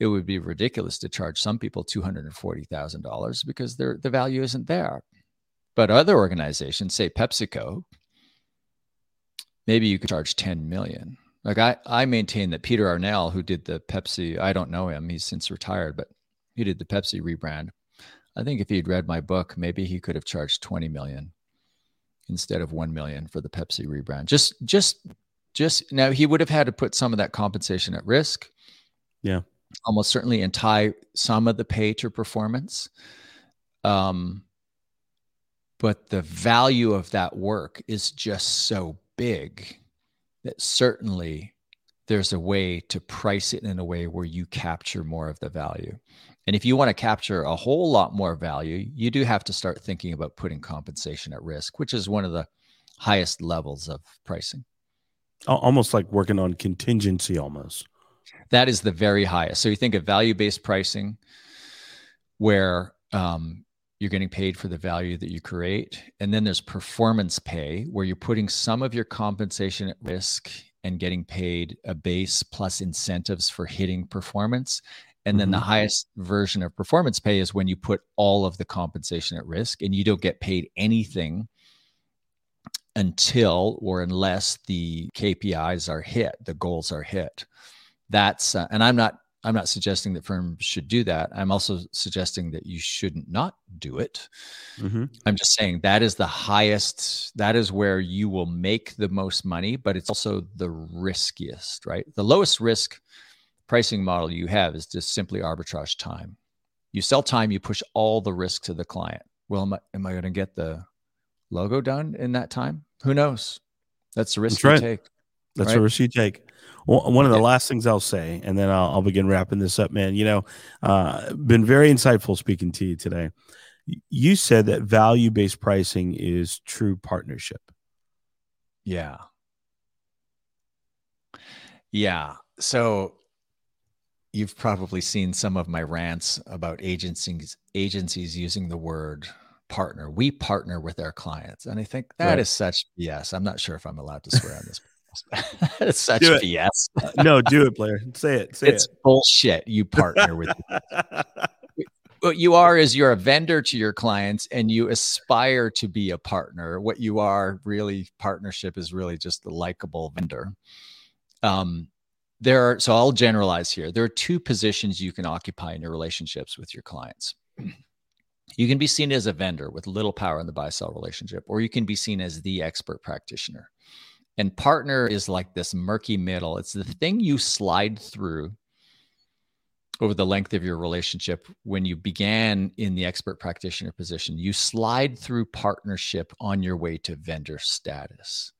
it would be ridiculous to charge some people $240,000 because the value isn't there. But other organizations, say PepsiCo, maybe you could charge 10 million. Like I, I maintain that Peter Arnell, who did the Pepsi, I don't know him, he's since retired, but he did the Pepsi rebrand. I think if he'd read my book, maybe he could have charged 20 million instead of 1 million for the Pepsi rebrand. Just, just, just now he would have had to put some of that compensation at risk. Yeah almost certainly and tie some of the pay to performance. Um, but the value of that work is just so big that certainly there's a way to price it in a way where you capture more of the value. And if you want to capture a whole lot more value, you do have to start thinking about putting compensation at risk, which is one of the highest levels of pricing. Almost like working on contingency, almost. That is the very highest. So you think of value based pricing, where um, you're getting paid for the value that you create. And then there's performance pay, where you're putting some of your compensation at risk and getting paid a base plus incentives for hitting performance. And then mm-hmm. the highest version of performance pay is when you put all of the compensation at risk and you don't get paid anything until or unless the KPIs are hit, the goals are hit that's uh, and i'm not i'm not suggesting that firms should do that. I'm also suggesting that you shouldn't not do it. Mm-hmm. i'm just saying that is the highest that is where you will make the most money but it's also the riskiest right? The lowest risk pricing model you have is just simply arbitrage time. You sell time you push all the risk to the client. Well am i, am I going to get the logo done in that time? Who knows? That's the risk that's right. you take that's right? a risk you take one of the last things I'll say, and then I'll, I'll begin wrapping this up, man. You know, uh, been very insightful speaking to you today. You said that value based pricing is true partnership. Yeah. Yeah. So you've probably seen some of my rants about agencies agencies using the word partner. We partner with our clients. And I think that right. is such BS. I'm not sure if I'm allowed to swear on this. It's such do BS. Uh, no, do it, Blair. Say it. Say it's it. bullshit. You partner with. what you are is you're a vendor to your clients, and you aspire to be a partner. What you are really partnership is really just the likable vendor. Um, there are so I'll generalize here. There are two positions you can occupy in your relationships with your clients. You can be seen as a vendor with little power in the buy sell relationship, or you can be seen as the expert practitioner. And partner is like this murky middle. It's the thing you slide through over the length of your relationship when you began in the expert practitioner position. You slide through partnership on your way to vendor status.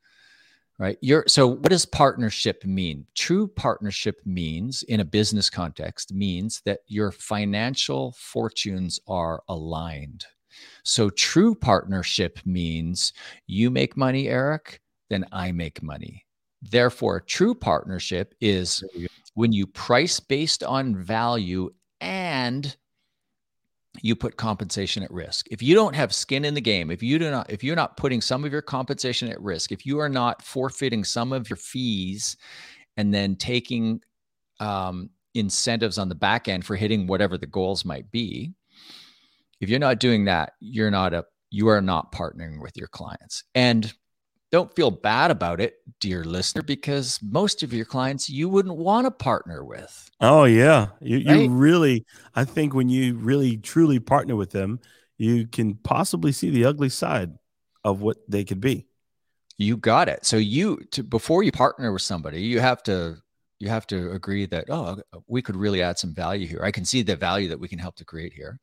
right? You're so what does partnership mean? True partnership means in a business context means that your financial fortunes are aligned. So true partnership means you make money, Eric, then I make money. Therefore, true partnership is when you price based on value and you put compensation at risk. If you don't have skin in the game, if you do not if you're not putting some of your compensation at risk, if you are not forfeiting some of your fees and then taking um, incentives on the back end for hitting whatever the goals might be, if you're not doing that, you're not a you are not partnering with your clients. And don't feel bad about it, dear listener, because most of your clients you wouldn't want to partner with. Oh yeah, you, right? you really. I think when you really truly partner with them, you can possibly see the ugly side of what they could be. You got it. So you to, before you partner with somebody, you have to you have to agree that oh we could really add some value here. I can see the value that we can help to create here,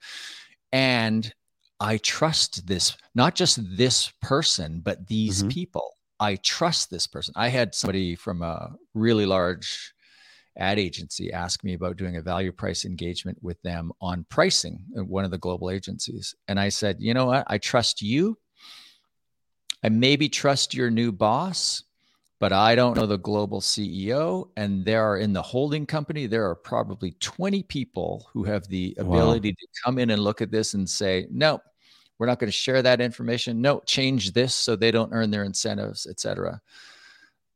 and I trust this, not just this person, but these mm-hmm. people. I trust this person. I had somebody from a really large ad agency ask me about doing a value price engagement with them on pricing at one of the global agencies. And I said, you know what? I trust you. I maybe trust your new boss, but I don't know the global CEO. And there are in the holding company, there are probably 20 people who have the ability wow. to come in and look at this and say, no, we're not going to share that information. No, change this so they don't earn their incentives, etc.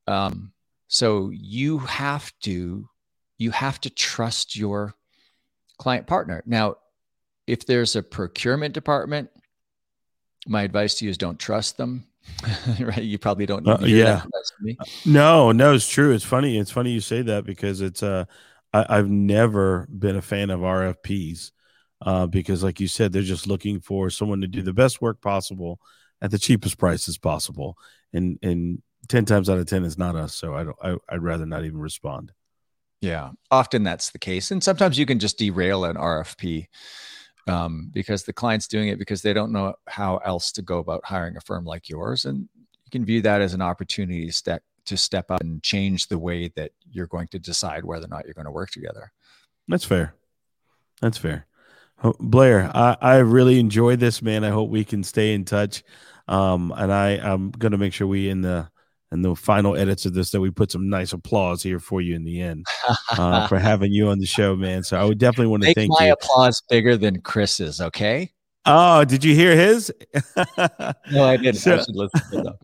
Um, so you have to you have to trust your client partner. Now, if there's a procurement department, my advice to you is don't trust them. right? You probably don't. Uh, yeah. No, no, it's true. It's funny. It's funny you say that because it's uh, I, I've never been a fan of RFPs uh, because, like you said, they're just looking for someone to do the best work possible at the cheapest prices possible, and and ten times out of ten is not us. So I don't. I, I'd rather not even respond. Yeah, often that's the case, and sometimes you can just derail an RFP um, because the client's doing it because they don't know how else to go about hiring a firm like yours, and you can view that as an opportunity to step to step up and change the way that you're going to decide whether or not you're going to work together. That's fair. That's fair. Blair, I, I really enjoyed this, man. I hope we can stay in touch. Um, and I, I'm going to make sure we in the in the final edits of this that we put some nice applause here for you in the end uh, for having you on the show, man. So I would definitely want to Make thank my you. applause bigger than Chris's, okay? Oh, did you hear his? no, I didn't. So, I should listen to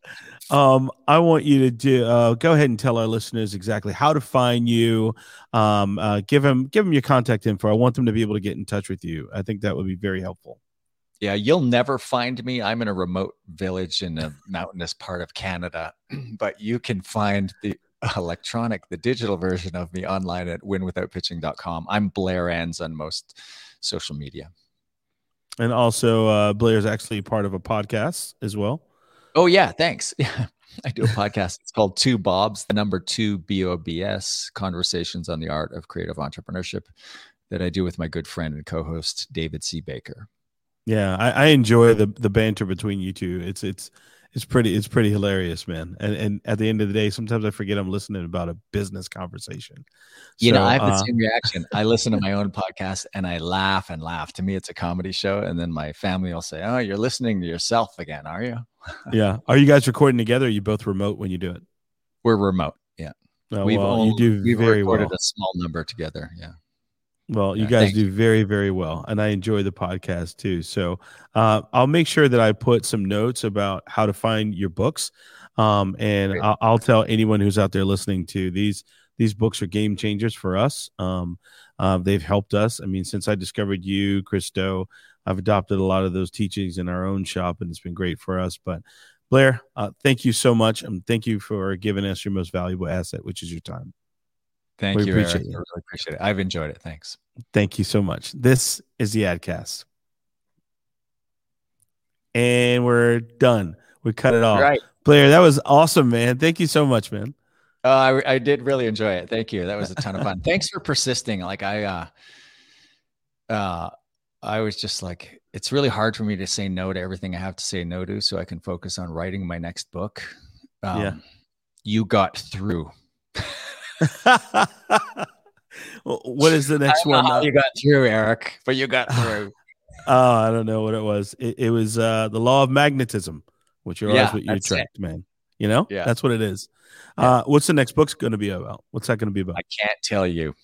um, I want you to do uh, go ahead and tell our listeners exactly how to find you. Um, uh, give them give them your contact info. I want them to be able to get in touch with you. I think that would be very helpful. Yeah, you'll never find me. I'm in a remote village in a mountainous part of Canada, but you can find the electronic, the digital version of me online at winwithoutpitching.com. I'm Blair Enns on most social media. And also, uh, Blair's actually part of a podcast as well. Oh yeah, thanks. Yeah. I do a podcast. It's called Two Bobs, the number two B O B S conversations on the art of creative entrepreneurship that I do with my good friend and co-host David C. Baker. Yeah, I, I enjoy the the banter between you two. It's it's it's pretty it's pretty hilarious, man. And and at the end of the day, sometimes I forget I'm listening about a business conversation. You so, know, I have the uh, same reaction. I listen to my own podcast and I laugh and laugh. To me, it's a comedy show, and then my family will say, "Oh, you're listening to yourself again, are you?" yeah. Are you guys recording together? are you both remote when you do it? We're remote. Yeah. Oh, we've well, only, you do we've very recorded well. a small number together. Yeah. Well, you guys do very, very well, and I enjoy the podcast too. So uh, I'll make sure that I put some notes about how to find your books, um, and I'll, I'll, tell anyone who's out there listening to these. These books are game changers for us. Um, uh, they've helped us. I mean, since I discovered you, Chris Do, I've adopted a lot of those teachings in our own shop, and it's been great for us. But Blair, uh, thank you so much, and thank you for giving us your most valuable asset, which is your time. Thank we you. Appreciate Eric. I really appreciate it. I've enjoyed it. Thanks. Thank you so much. This is the Adcast. And we're done. We cut it off. Right. Blair, that was awesome, man. Thank you so much, man. Uh, I, I did really enjoy it. Thank you. That was a ton of fun. Thanks for persisting. Like I, uh, uh, I was just like, it's really hard for me to say no to everything I have to say no to, so I can focus on writing my next book. Um, yeah you got through. what is the next one? Uh, you got through, Eric, but you got through. oh, I don't know what it was. It, it was uh, the law of magnetism, which you're yeah, always what you attract, it. man. You know, yeah, that's what it is. Uh, what's the next book's going to be about? What's that going to be about? I can't tell you.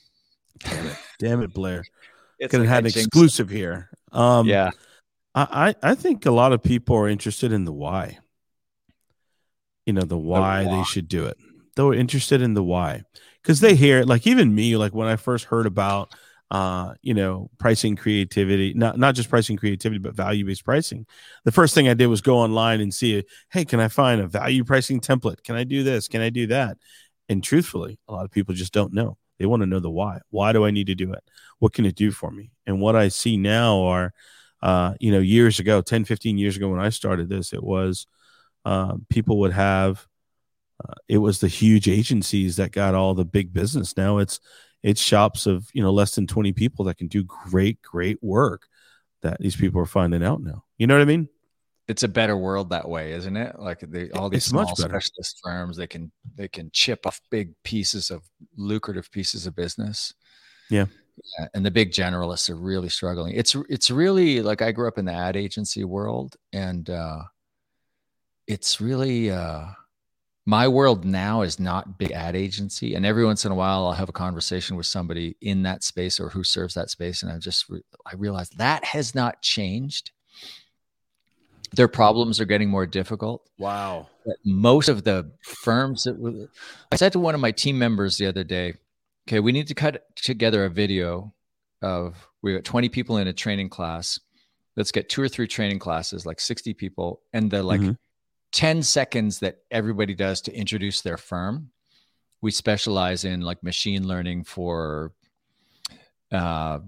Damn it, Damn it Blair. It's going to have an exclusive here. Um, yeah, I, I think a lot of people are interested in the why. You know, the why, the why. they should do it. They're interested in the why because they hear it. Like even me, like when I first heard about uh, you know, pricing creativity, not not just pricing creativity, but value based pricing. The first thing I did was go online and see, hey, can I find a value pricing template? Can I do this? Can I do that? And truthfully, a lot of people just don't know. They want to know the why. Why do I need to do it? What can it do for me? And what I see now are, uh, you know, years ago, 10, 15 years ago when I started this, it was uh, people would have, uh, it was the huge agencies that got all the big business. Now it's it's shops of you know less than 20 people that can do great great work that these people are finding out now. You know what i mean? It's a better world that way isn't it? Like they, all these it's small specialist firms they can they can chip off big pieces of lucrative pieces of business. Yeah. yeah and the big generalists are really struggling. It's it's really like i grew up in the ad agency world and uh it's really uh my world now is not big ad agency and every once in a while i'll have a conversation with somebody in that space or who serves that space and i just re- i realize that has not changed. Their problems are getting more difficult. Wow. But most of the firms that were, i said to one of my team members the other day okay we need to cut together a video of we got 20 people in a training class. Let's get two or three training classes like 60 people and the like mm-hmm 10 seconds that everybody does to introduce their firm. We specialize in like machine learning for uh,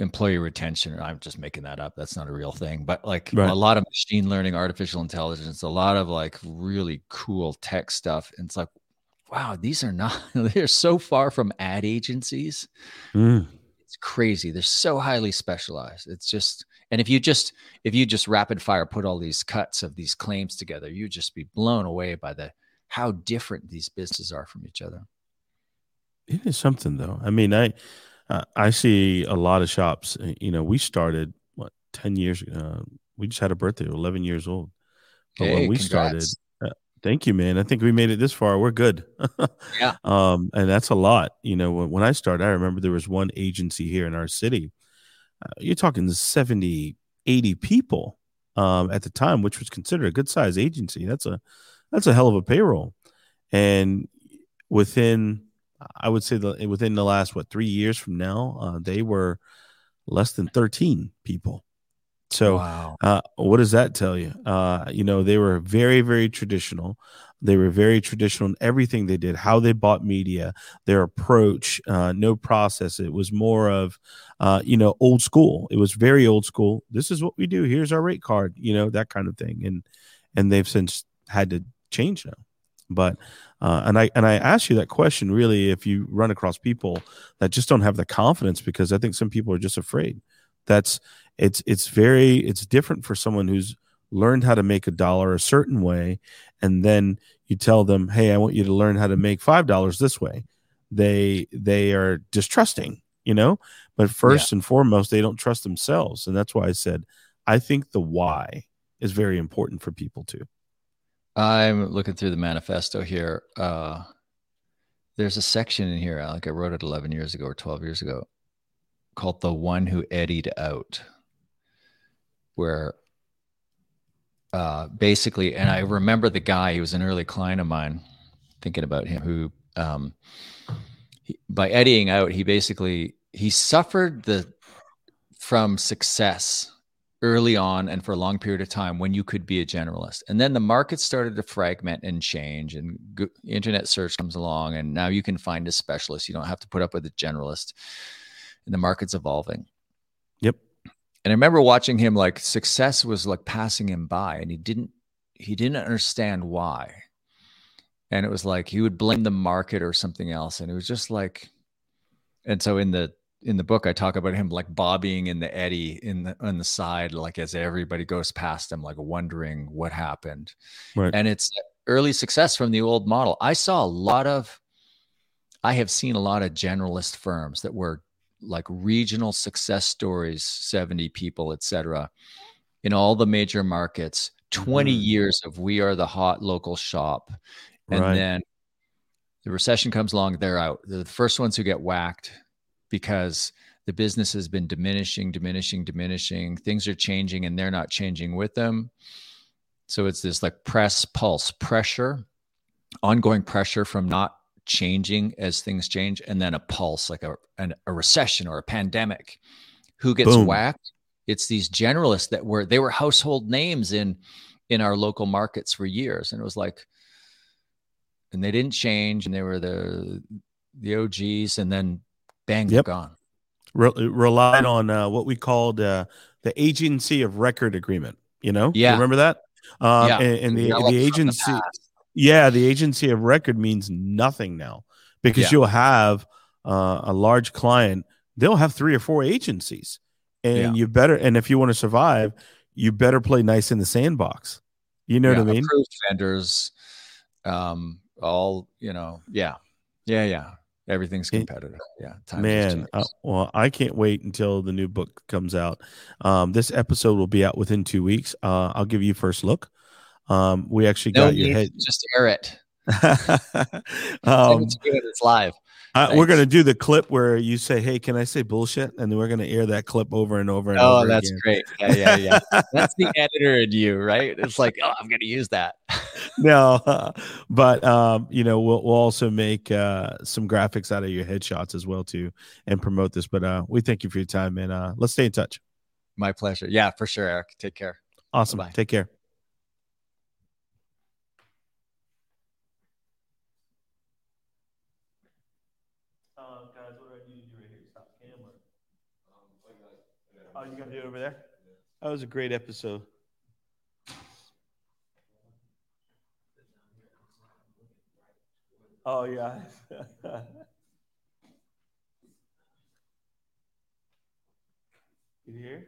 employee retention. I'm just making that up. That's not a real thing, but like right. a lot of machine learning, artificial intelligence, a lot of like really cool tech stuff. And it's like, wow, these are not, they're so far from ad agencies. Mm. It's crazy. They're so highly specialized. It's just, and if you just if you just rapid fire put all these cuts of these claims together, you'd just be blown away by the how different these businesses are from each other. It is something though. I mean, I uh, I see a lot of shops. Uh, you know, we started what ten years. Uh, we just had a birthday, eleven years old. But hey, when we congrats. started, uh, thank you, man. I think we made it this far. We're good. yeah. Um, and that's a lot. You know, when, when I started, I remember there was one agency here in our city you're talking 70, 80 people um, at the time, which was considered a good size agency. That's a that's a hell of a payroll. And within, I would say the within the last what three years from now, uh, they were less than 13 people. So, wow. uh, what does that tell you? Uh, you know, they were very, very traditional. They were very traditional in everything they did, how they bought media, their approach, uh, no process. It was more of, uh, you know, old school. It was very old school. This is what we do. Here's our rate card, you know, that kind of thing. And and they've since had to change now. But uh, and I and I ask you that question really if you run across people that just don't have the confidence because I think some people are just afraid. That's it's it's very it's different for someone who's learned how to make a dollar a certain way and then you tell them, "Hey, I want you to learn how to make five dollars this way," they they are distrusting, you know. But first yeah. and foremost, they don't trust themselves, and that's why I said I think the why is very important for people too. I'm looking through the manifesto here. Uh, there's a section in here, like I wrote it 11 years ago or 12 years ago, called "The One Who Eddied Out," where uh, basically, and I remember the guy, he was an early client of mine, thinking about him, who um, he, by eddying out, he basically he suffered the from success early on and for a long period of time when you could be a generalist. And then the market started to fragment and change, and go- internet search comes along, and now you can find a specialist. You don't have to put up with a generalist, and the market's evolving. Yep. And I remember watching him like success was like passing him by and he didn't he didn't understand why. And it was like he would blame the market or something else. And it was just like and so in the in the book I talk about him like bobbing in the eddy in the on the side, like as everybody goes past him, like wondering what happened. Right. And it's early success from the old model. I saw a lot of, I have seen a lot of generalist firms that were like regional success stories, 70 people, etc., in all the major markets, 20 mm-hmm. years of we are the hot local shop. And right. then the recession comes along, they're out. They're the first ones who get whacked because the business has been diminishing, diminishing, diminishing. Things are changing and they're not changing with them. So it's this like press, pulse, pressure, ongoing pressure from not changing as things change, and then a pulse, like a, an, a recession or a pandemic. Who gets Boom. whacked? It's these generalists that were they were household names in in our local markets for years, and it was like, and they didn't change, and they were the the OGs, and then bang, yep. gone. Re- relied on uh, what we called uh, the agency of record agreement. You know, yeah, you remember that? Um, yeah. and, and the, the agency, the yeah, the agency of record means nothing now because yeah. you'll have uh, a large client, they'll have three or four agencies, and yeah. you better, and if you want to survive, you better play nice in the sandbox. You know yeah, what I mean? Approved vendors, um, all you know, yeah, yeah, yeah. Everything's competitive. Yeah, man. Uh, well, I can't wait until the new book comes out. Um, this episode will be out within two weeks. Uh, I'll give you first look. Um, we actually no got your head. Just air it. um, it's live. Uh, we're gonna do the clip where you say, "Hey, can I say bullshit?" and then we're gonna air that clip over and over and oh, over. Oh, that's again. great! Yeah, yeah, yeah. that's the editor in you, right? It's like, oh, I'm gonna use that. no, uh, but um, you know, we'll, we'll also make uh, some graphics out of your headshots as well too, and promote this. But uh, we thank you for your time, and uh, let's stay in touch. My pleasure. Yeah, for sure, Eric. Take care. Awesome. Bye-bye. Take care. Oh, you got to do it over there? That was a great episode. Oh, yeah. you hear?